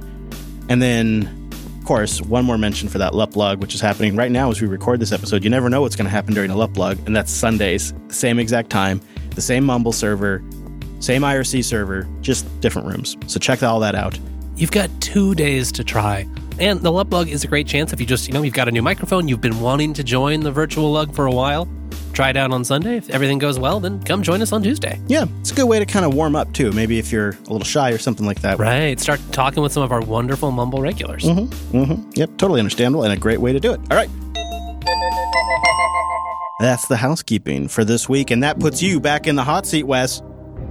And then, of course, one more mention for that LUP Plug, which is happening right now as we record this episode. You never know what's going to happen during a LUP Plug, and that's Sundays, same exact time, the same Mumble server, same IRC server, just different rooms. So check all that out. You've got two days to try. And the LUP Plug is a great chance if you just, you know, you've got a new microphone, you've been wanting to join the virtual lug for a while. Try it out on Sunday. If everything goes well, then come join us on Tuesday. Yeah, it's a good way to kind of warm up too. Maybe if you're a little shy or something like that. Right. Start talking with some of our wonderful Mumble regulars. Mm-hmm. Yep, totally understandable and a great way to do it. All right. That's the housekeeping for this week, and that puts you back in the hot seat, Wes.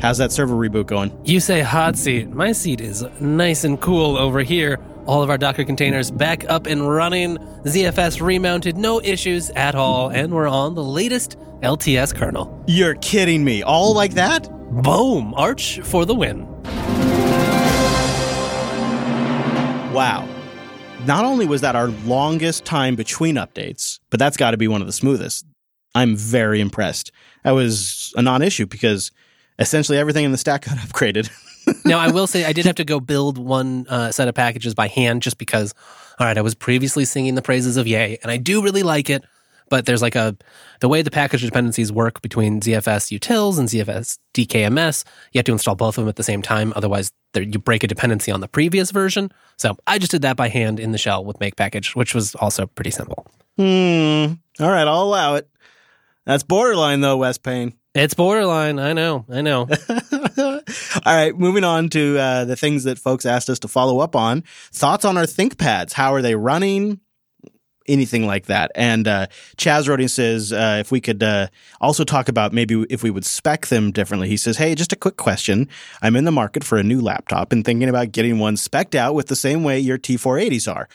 How's that server reboot going? You say hot seat. My seat is nice and cool over here. All of our Docker containers back up and running. ZFS remounted, no issues at all. And we're on the latest LTS kernel. You're kidding me. All like that? Boom! Arch for the win. Wow. Not only was that our longest time between updates, but that's got to be one of the smoothest. I'm very impressed. That was a non issue because essentially everything in the stack got upgraded. Now, I will say I did have to go build one uh, set of packages by hand just because, all right, I was previously singing the praises of Yay, and I do really like it, but there's like a the way the package dependencies work between ZFS utils and ZFS DKMS. You have to install both of them at the same time, otherwise you break a dependency on the previous version. So I just did that by hand in the shell with make package, which was also pretty simple. Hmm. All right, I'll allow it. That's borderline though, Wes Payne. It's borderline. I know. I know. All right, moving on to uh, the things that folks asked us to follow up on. Thoughts on our ThinkPads? How are they running? Anything like that. And uh, Chaz Roding says uh, if we could uh, also talk about maybe if we would spec them differently. He says, Hey, just a quick question. I'm in the market for a new laptop and thinking about getting one specced out with the same way your T480s are.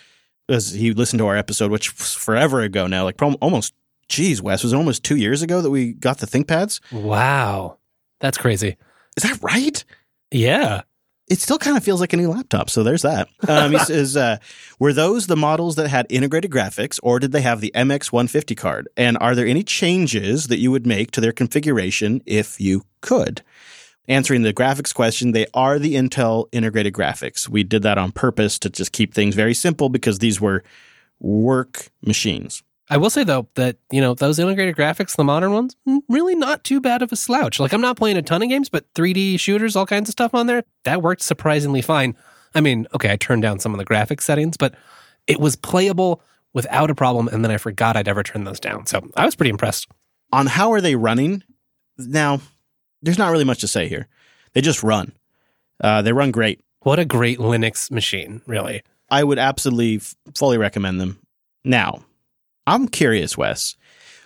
As he listened to our episode, which was forever ago now, like almost geez, Wes, was it almost two years ago that we got the ThinkPads? Wow. That's crazy. Is that right? Yeah. It still kind of feels like a new laptop. So there's that. Um, he says, uh, were those the models that had integrated graphics or did they have the MX150 card? And are there any changes that you would make to their configuration if you could? Answering the graphics question, they are the Intel integrated graphics. We did that on purpose to just keep things very simple because these were work machines. I will say though that you know those integrated graphics, the modern ones, really not too bad of a slouch. Like I'm not playing a ton of games, but 3D shooters, all kinds of stuff on there, that worked surprisingly fine. I mean, okay, I turned down some of the graphics settings, but it was playable without a problem. And then I forgot I'd ever turned those down, so I was pretty impressed. On how are they running? Now, there's not really much to say here. They just run. Uh, they run great. What a great Linux machine, really. I would absolutely f- fully recommend them. Now, I'm curious, Wes.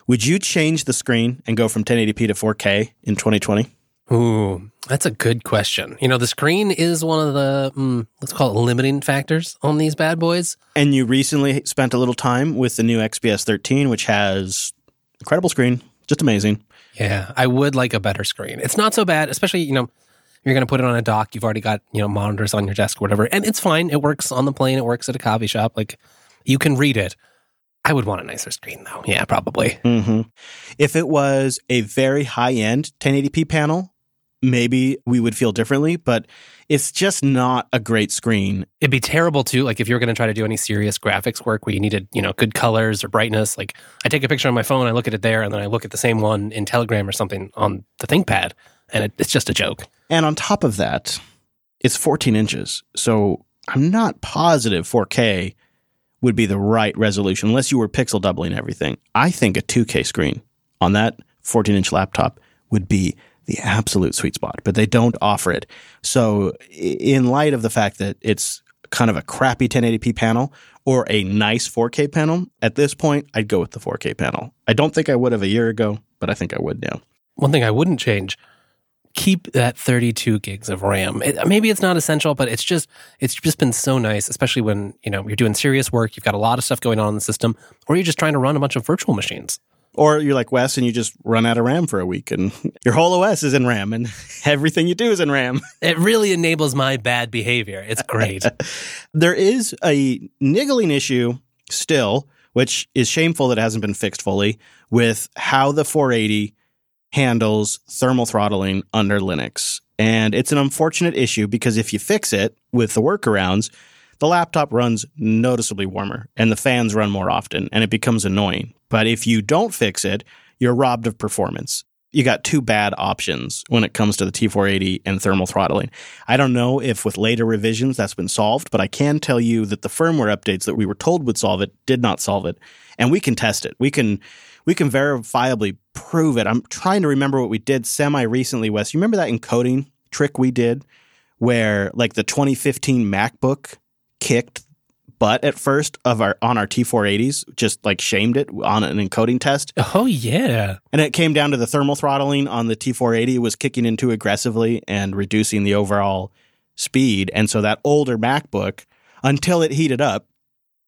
Would you change the screen and go from 1080p to 4K in 2020? Ooh, that's a good question. You know, the screen is one of the, mm, let's call it limiting factors on these bad boys. And you recently spent a little time with the new XPS 13, which has incredible screen, just amazing. Yeah, I would like a better screen. It's not so bad, especially, you know, you're going to put it on a dock. You've already got, you know, monitors on your desk or whatever. And it's fine. It works on the plane. It works at a coffee shop. Like you can read it. I would want a nicer screen though. Yeah, probably. Mm-hmm. If it was a very high end 1080p panel, maybe we would feel differently, but it's just not a great screen. It'd be terrible too. Like if you're going to try to do any serious graphics work where you needed, you know, good colors or brightness. Like I take a picture on my phone, I look at it there, and then I look at the same one in Telegram or something on the ThinkPad, and it, it's just a joke. And on top of that, it's 14 inches, so I'm not positive 4K would be the right resolution unless you were pixel doubling everything. I think a 2K screen on that 14 inch laptop would be the absolute sweet spot, but they don't offer it. So, in light of the fact that it's kind of a crappy 1080p panel or a nice 4K panel, at this point, I'd go with the 4K panel. I don't think I would have a year ago, but I think I would now. One thing I wouldn't change keep that 32 gigs of RAM. It, maybe it's not essential, but it's just it's just been so nice, especially when you know you're doing serious work. You've got a lot of stuff going on in the system, or you're just trying to run a bunch of virtual machines. Or you're like Wes and you just run out of RAM for a week and your whole OS is in RAM and everything you do is in RAM. It really enables my bad behavior. It's great. there is a niggling issue still, which is shameful that it hasn't been fixed fully, with how the 480 handles thermal throttling under Linux. And it's an unfortunate issue because if you fix it with the workarounds, the laptop runs noticeably warmer and the fans run more often and it becomes annoying. But if you don't fix it, you're robbed of performance. You got two bad options when it comes to the T480 and thermal throttling. I don't know if with later revisions that's been solved, but I can tell you that the firmware updates that we were told would solve it did not solve it. And we can test it. We can we can verifiably prove it. I'm trying to remember what we did semi recently, Wes. You remember that encoding trick we did where like the 2015 MacBook kicked butt at first of our on our T480s, just like shamed it on an encoding test. Oh yeah. And it came down to the thermal throttling on the T480 was kicking in too aggressively and reducing the overall speed. And so that older MacBook, until it heated up,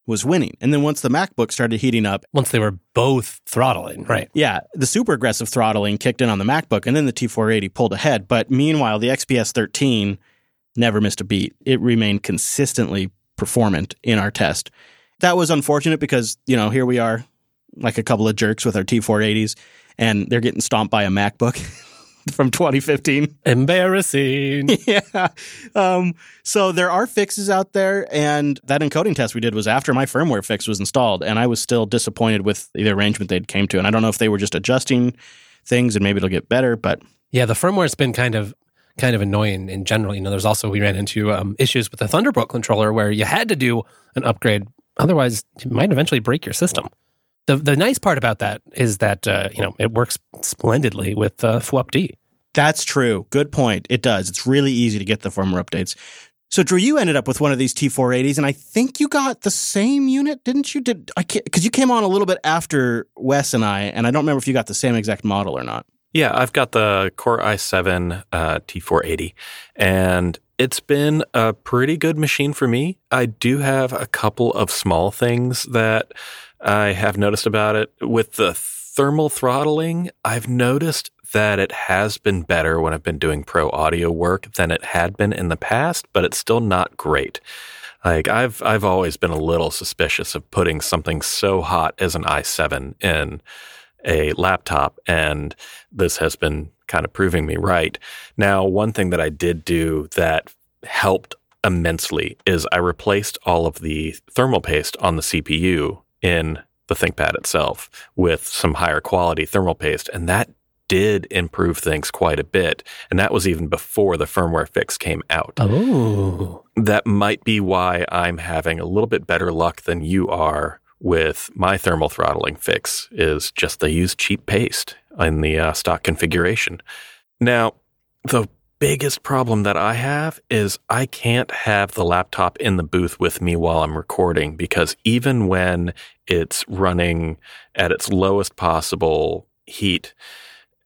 was winning. And then once the MacBook started heating up, once they were both throttling, right? Yeah, the super aggressive throttling kicked in on the MacBook, and then the T480 pulled ahead. But meanwhile, the XPS 13 never missed a beat. It remained consistently performant in our test. That was unfortunate because, you know, here we are, like a couple of jerks with our T480s, and they're getting stomped by a MacBook. from 2015. Embarrassing. yeah. Um, so there are fixes out there, and that encoding test we did was after my firmware fix was installed, and I was still disappointed with the arrangement they'd came to. And I don't know if they were just adjusting things and maybe it'll get better, but Yeah, the firmware's been kind of kind of annoying in general. You know, there's also we ran into um, issues with the Thunderbolt controller where you had to do an upgrade, otherwise it might eventually break your system. The the nice part about that is that uh, you know it works splendidly with uh, FWUPD. That's true. Good point. It does. It's really easy to get the firmware updates. So Drew, you ended up with one of these T480s, and I think you got the same unit, didn't you? Did I? Because you came on a little bit after Wes and I, and I don't remember if you got the same exact model or not. Yeah, I've got the Core i7 uh, T480, and it's been a pretty good machine for me. I do have a couple of small things that I have noticed about it. With the thermal throttling, I've noticed that it has been better when I've been doing pro audio work than it had been in the past, but it's still not great. Like I've I've always been a little suspicious of putting something so hot as an i7 in a laptop, and this has been kind of proving me right. Now, one thing that I did do that helped immensely is I replaced all of the thermal paste on the CPU in the ThinkPad itself with some higher quality thermal paste, and that did improve things quite a bit. And that was even before the firmware fix came out. Oh, That might be why I'm having a little bit better luck than you are with my thermal throttling fix is just they use cheap paste in the uh, stock configuration. Now, the biggest problem that I have is I can't have the laptop in the booth with me while I'm recording because even when it's running at its lowest possible heat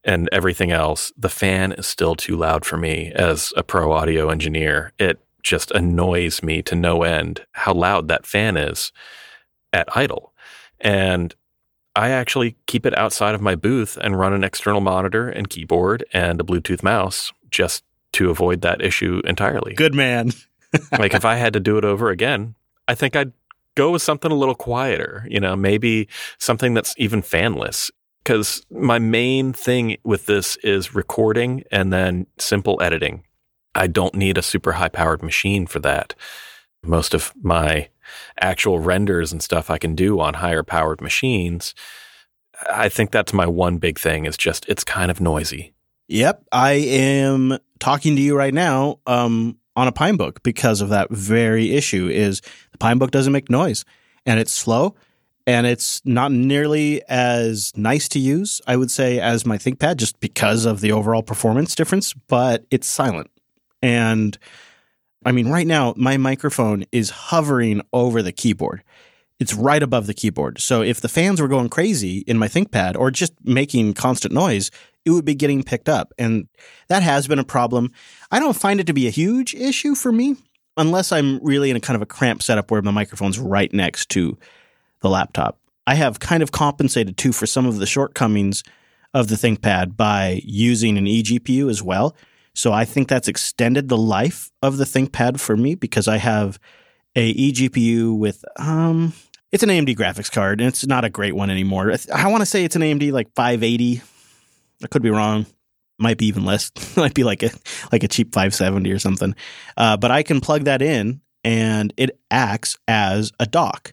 and everything else, the fan is still too loud for me as a pro audio engineer. It just annoys me to no end how loud that fan is at idle. And I actually keep it outside of my booth and run an external monitor and keyboard and a Bluetooth mouse just to avoid that issue entirely. Good man. like if I had to do it over again, I think I'd go with something a little quieter, you know, maybe something that's even fanless. Because my main thing with this is recording and then simple editing. I don't need a super high powered machine for that. Most of my actual renders and stuff I can do on higher powered machines. I think that's my one big thing is just it's kind of noisy. Yep, I am talking to you right now um, on a Pinebook because of that very issue. Is the Pinebook doesn't make noise and it's slow and it's not nearly as nice to use, I would say, as my ThinkPad, just because of the overall performance difference. But it's silent, and I mean, right now my microphone is hovering over the keyboard. It's right above the keyboard. So if the fans were going crazy in my ThinkPad or just making constant noise, it would be getting picked up. And that has been a problem. I don't find it to be a huge issue for me unless I'm really in a kind of a cramped setup where my microphone's right next to the laptop. I have kind of compensated too for some of the shortcomings of the ThinkPad by using an eGPU as well. So I think that's extended the life of the ThinkPad for me because I have a eGPU with um it's an AMD graphics card and it's not a great one anymore. I want to say it's an AMD like 580. I could be wrong. Might be even less. Might be like a like a cheap 570 or something. Uh, but I can plug that in and it acts as a dock.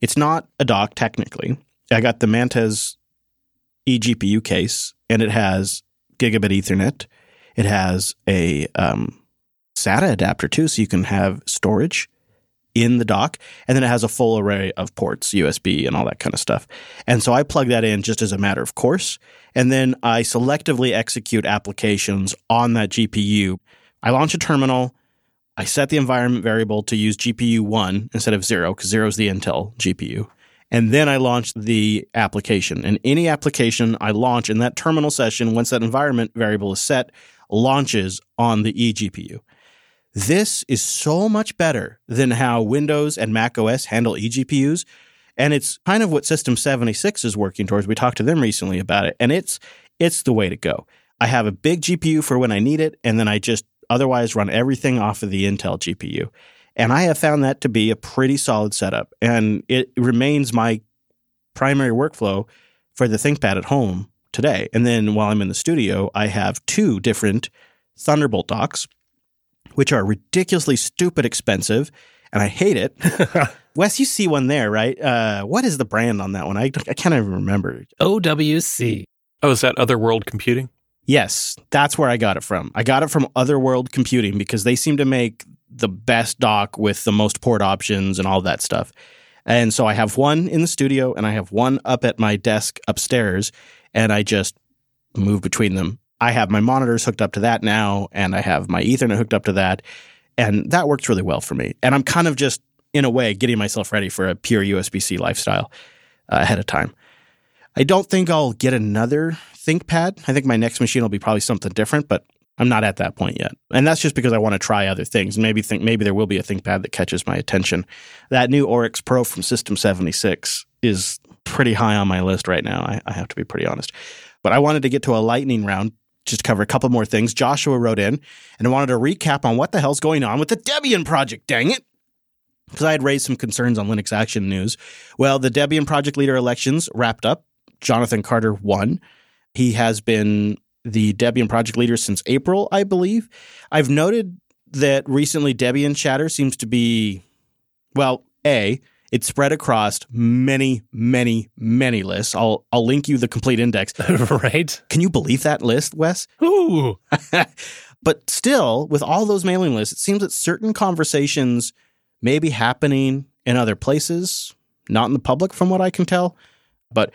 It's not a dock technically. I got the Mantiz eGPU case and it has gigabit Ethernet. It has a um, SATA adapter too, so you can have storage in the dock. And then it has a full array of ports, USB and all that kind of stuff. And so I plug that in just as a matter of course. And then I selectively execute applications on that GPU. I launch a terminal. I set the environment variable to use GPU one instead of zero, because zero is the Intel GPU. And then I launch the application. And any application I launch in that terminal session, once that environment variable is set, launches on the eGPU. This is so much better than how Windows and Mac OS handle eGPUs. And it's kind of what System 76 is working towards. We talked to them recently about it, and it's it's the way to go. I have a big GPU for when I need it, and then I just otherwise run everything off of the Intel GPU. And I have found that to be a pretty solid setup. And it remains my primary workflow for the ThinkPad at home today. And then while I'm in the studio, I have two different Thunderbolt docks, which are ridiculously stupid expensive, and I hate it. Wes, you see one there, right? Uh, what is the brand on that one? I, I can't even remember. OWC. Oh, is that Otherworld Computing? Yes, that's where I got it from. I got it from Otherworld Computing because they seem to make the best dock with the most port options and all that stuff. And so I have one in the studio and I have one up at my desk upstairs and I just move between them. I have my monitors hooked up to that now and I have my Ethernet hooked up to that. And that works really well for me. And I'm kind of just, in a way, getting myself ready for a pure USB C lifestyle uh, ahead of time. I don't think I'll get another ThinkPad. I think my next machine will be probably something different, but I'm not at that point yet. And that's just because I want to try other things. Maybe think maybe there will be a ThinkPad that catches my attention. That new Oryx Pro from System 76 is pretty high on my list right now. I, I have to be pretty honest. But I wanted to get to a lightning round just cover a couple more things. Joshua wrote in and wanted a recap on what the hell's going on with the Debian project, dang it. Because I had raised some concerns on Linux Action News. Well, the Debian project leader elections wrapped up. Jonathan Carter won. He has been the Debian project leader since April, I believe. I've noted that recently Debian chatter seems to be, well, A, it's spread across many, many, many lists. I'll I'll link you the complete index. right? Can you believe that list, Wes? Ooh. but still, with all those mailing lists, it seems that certain conversations may be happening in other places, not in the public, from what I can tell. But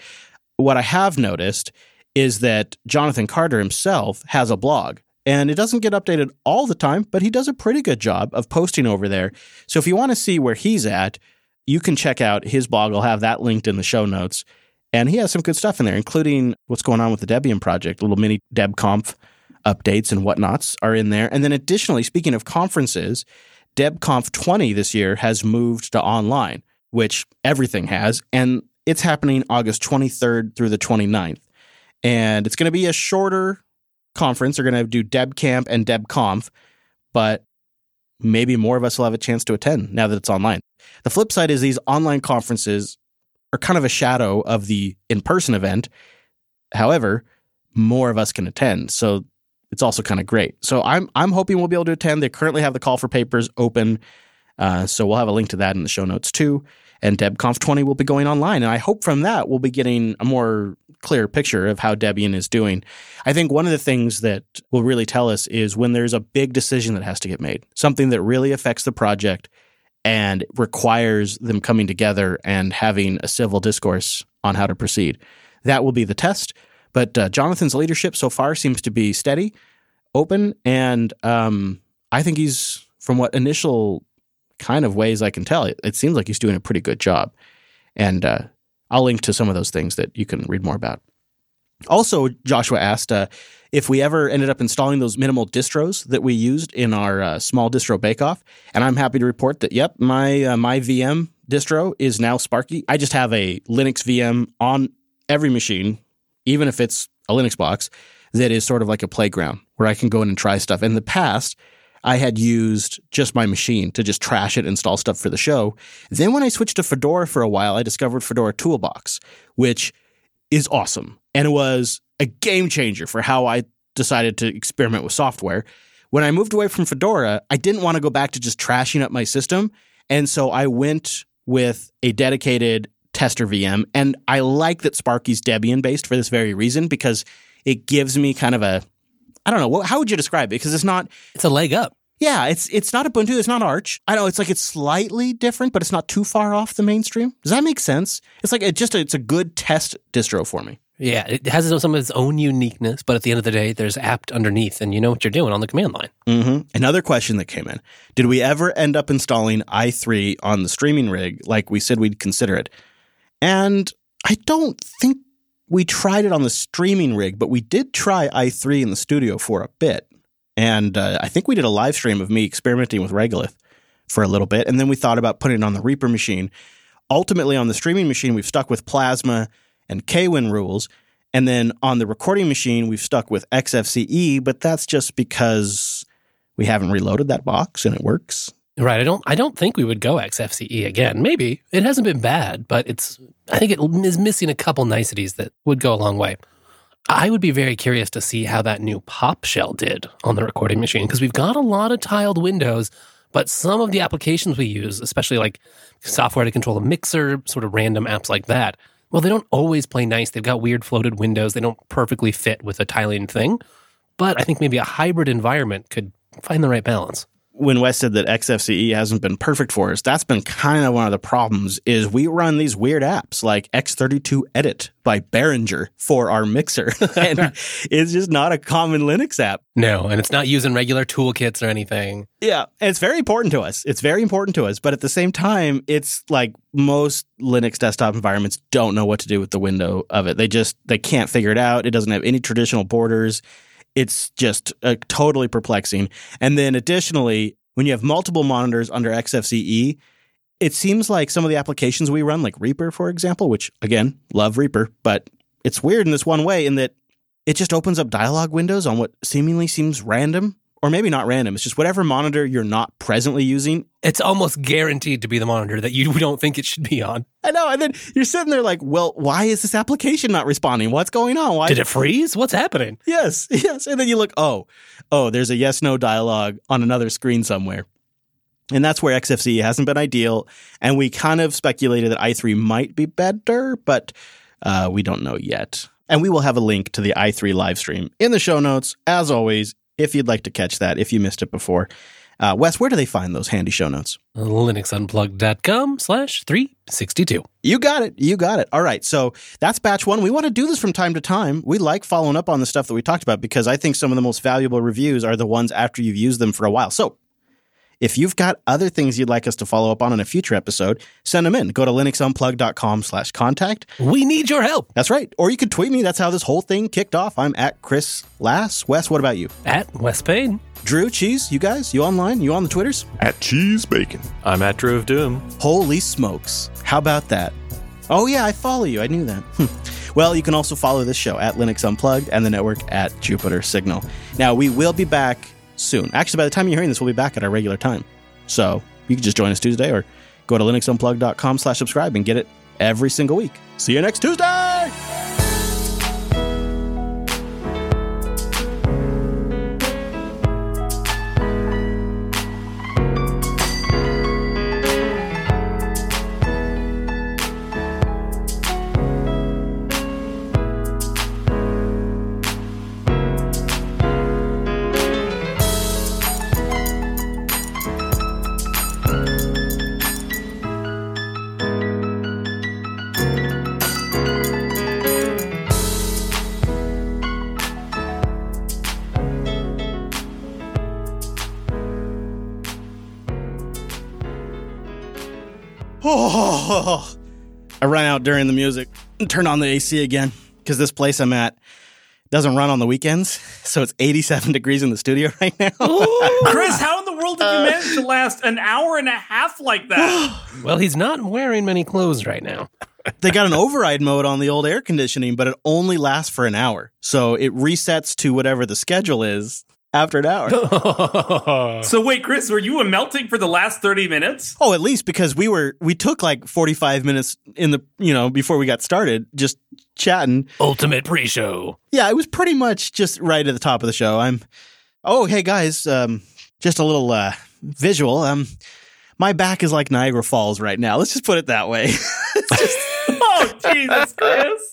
what I have noticed is that Jonathan Carter himself has a blog. And it doesn't get updated all the time, but he does a pretty good job of posting over there. So if you want to see where he's at, you can check out his blog. I'll have that linked in the show notes. And he has some good stuff in there, including what's going on with the Debian project, little mini DebConf updates and whatnots are in there. And then additionally, speaking of conferences, DebConf 20 this year has moved to online, which everything has. And it's happening August 23rd through the 29th and it's going to be a shorter conference. They're going to do DebCamp and DebConf, but maybe more of us will have a chance to attend now that it's online. The flip side is these online conferences are kind of a shadow of the in-person event. However, more of us can attend, so it's also kind of great. So I'm I'm hoping we'll be able to attend. They currently have the call for papers open, uh, so we'll have a link to that in the show notes too. And DebConf 20 will be going online, and I hope from that we'll be getting a more clear picture of how Debian is doing. I think one of the things that will really tell us is when there's a big decision that has to get made, something that really affects the project and requires them coming together and having a civil discourse on how to proceed. That will be the test. But uh, Jonathan's leadership so far seems to be steady, open, and um, I think he's, from what initial kind of ways I can tell, it, it seems like he's doing a pretty good job. And uh, I'll link to some of those things that you can read more about. Also, Joshua asked uh, if we ever ended up installing those minimal distros that we used in our uh, small distro bake-off, and I'm happy to report that yep, my uh, my VM distro is now Sparky. I just have a Linux VM on every machine, even if it's a Linux box, that is sort of like a playground where I can go in and try stuff. In the past, I had used just my machine to just trash it, install stuff for the show. Then when I switched to Fedora for a while, I discovered Fedora Toolbox, which is awesome. And it was a game changer for how I decided to experiment with software. When I moved away from Fedora, I didn't want to go back to just trashing up my system. And so I went with a dedicated tester VM. And I like that Sparky's Debian based for this very reason because it gives me kind of a I don't know. How would you describe it? Because it's not. It's a leg up. Yeah, it's it's not Ubuntu. It's not Arch. I know it's like it's slightly different, but it's not too far off the mainstream. Does that make sense? It's like it just it's a good test distro for me. Yeah, it has some of its own uniqueness, but at the end of the day, there's apt underneath, and you know what you're doing on the command line. Mm-hmm. Another question that came in: Did we ever end up installing i3 on the streaming rig like we said we'd consider it? And I don't think we tried it on the streaming rig, but we did try i3 in the studio for a bit. And uh, I think we did a live stream of me experimenting with Regolith for a little bit. And then we thought about putting it on the Reaper machine. Ultimately, on the streaming machine, we've stuck with Plasma and Kwin rules. And then on the recording machine, we've stuck with XFCE, but that's just because we haven't reloaded that box and it works. Right. I don't. I don't think we would go XFCE again. Maybe it hasn't been bad, but it's. I think it is missing a couple niceties that would go a long way. I would be very curious to see how that new pop shell did on the recording machine because we've got a lot of tiled windows, but some of the applications we use, especially like software to control a mixer, sort of random apps like that, well, they don't always play nice. They've got weird floated windows. They don't perfectly fit with a tiling thing. But I think maybe a hybrid environment could find the right balance when Wes said that XFCE hasn't been perfect for us, that's been kind of one of the problems is we run these weird apps like X32 Edit by Behringer for our mixer. and it's just not a common Linux app. No, and it's not using regular toolkits or anything. Yeah, it's very important to us. It's very important to us, but at the same time, it's like most Linux desktop environments don't know what to do with the window of it. They just they can't figure it out. It doesn't have any traditional borders it's just uh, totally perplexing. And then additionally, when you have multiple monitors under XFCE, it seems like some of the applications we run, like Reaper, for example, which again, love Reaper, but it's weird in this one way in that it just opens up dialog windows on what seemingly seems random or maybe not random. It's just whatever monitor you're not presently using. It's almost guaranteed to be the monitor that you don't think it should be on. I know. And then you're sitting there like, well, why is this application not responding? What's going on? Why did it freeze? What's happening? Yes, yes. And then you look, oh, oh, there's a yes no dialogue on another screen somewhere. And that's where XFCE hasn't been ideal. And we kind of speculated that i3 might be better, but uh, we don't know yet. And we will have a link to the i3 live stream in the show notes. As always, if you'd like to catch that, if you missed it before. Uh, Wes, where do they find those handy show notes? linuxunplugged.com slash 362. You got it. You got it. All right. So that's batch one. We want to do this from time to time. We like following up on the stuff that we talked about because I think some of the most valuable reviews are the ones after you've used them for a while. So if you've got other things you'd like us to follow up on in a future episode, send them in. Go to linuxunplugged.com slash contact. We need your help. That's right. Or you could tweet me. That's how this whole thing kicked off. I'm at Chris Lass. Wes, what about you? At Wes Payne. Drew, Cheese, you guys, you online? You on the Twitters? At Cheese Bacon. I'm at Drew of Doom. Holy smokes. How about that? Oh, yeah, I follow you. I knew that. Hmm. well, you can also follow this show at Linux Unplugged and the network at Jupiter Signal. Now, we will be back soon. Actually, by the time you're hearing this, we'll be back at our regular time. So you can just join us Tuesday or go to linuxunplug.com slash subscribe and get it every single week. See you next Tuesday! Out during the music and turn on the AC again because this place I'm at doesn't run on the weekends. So it's 87 degrees in the studio right now. Chris, how in the world did you uh. manage to last an hour and a half like that? well, he's not wearing many clothes right now. they got an override mode on the old air conditioning, but it only lasts for an hour. So it resets to whatever the schedule is after an hour. so wait, Chris, were you melting for the last 30 minutes? Oh, at least because we were we took like 45 minutes in the, you know, before we got started just chatting. Ultimate pre-show. Yeah, it was pretty much just right at the top of the show. I'm Oh, hey guys, um just a little uh visual. Um my back is like Niagara Falls right now. Let's just put it that way. just... oh, Jesus, Chris.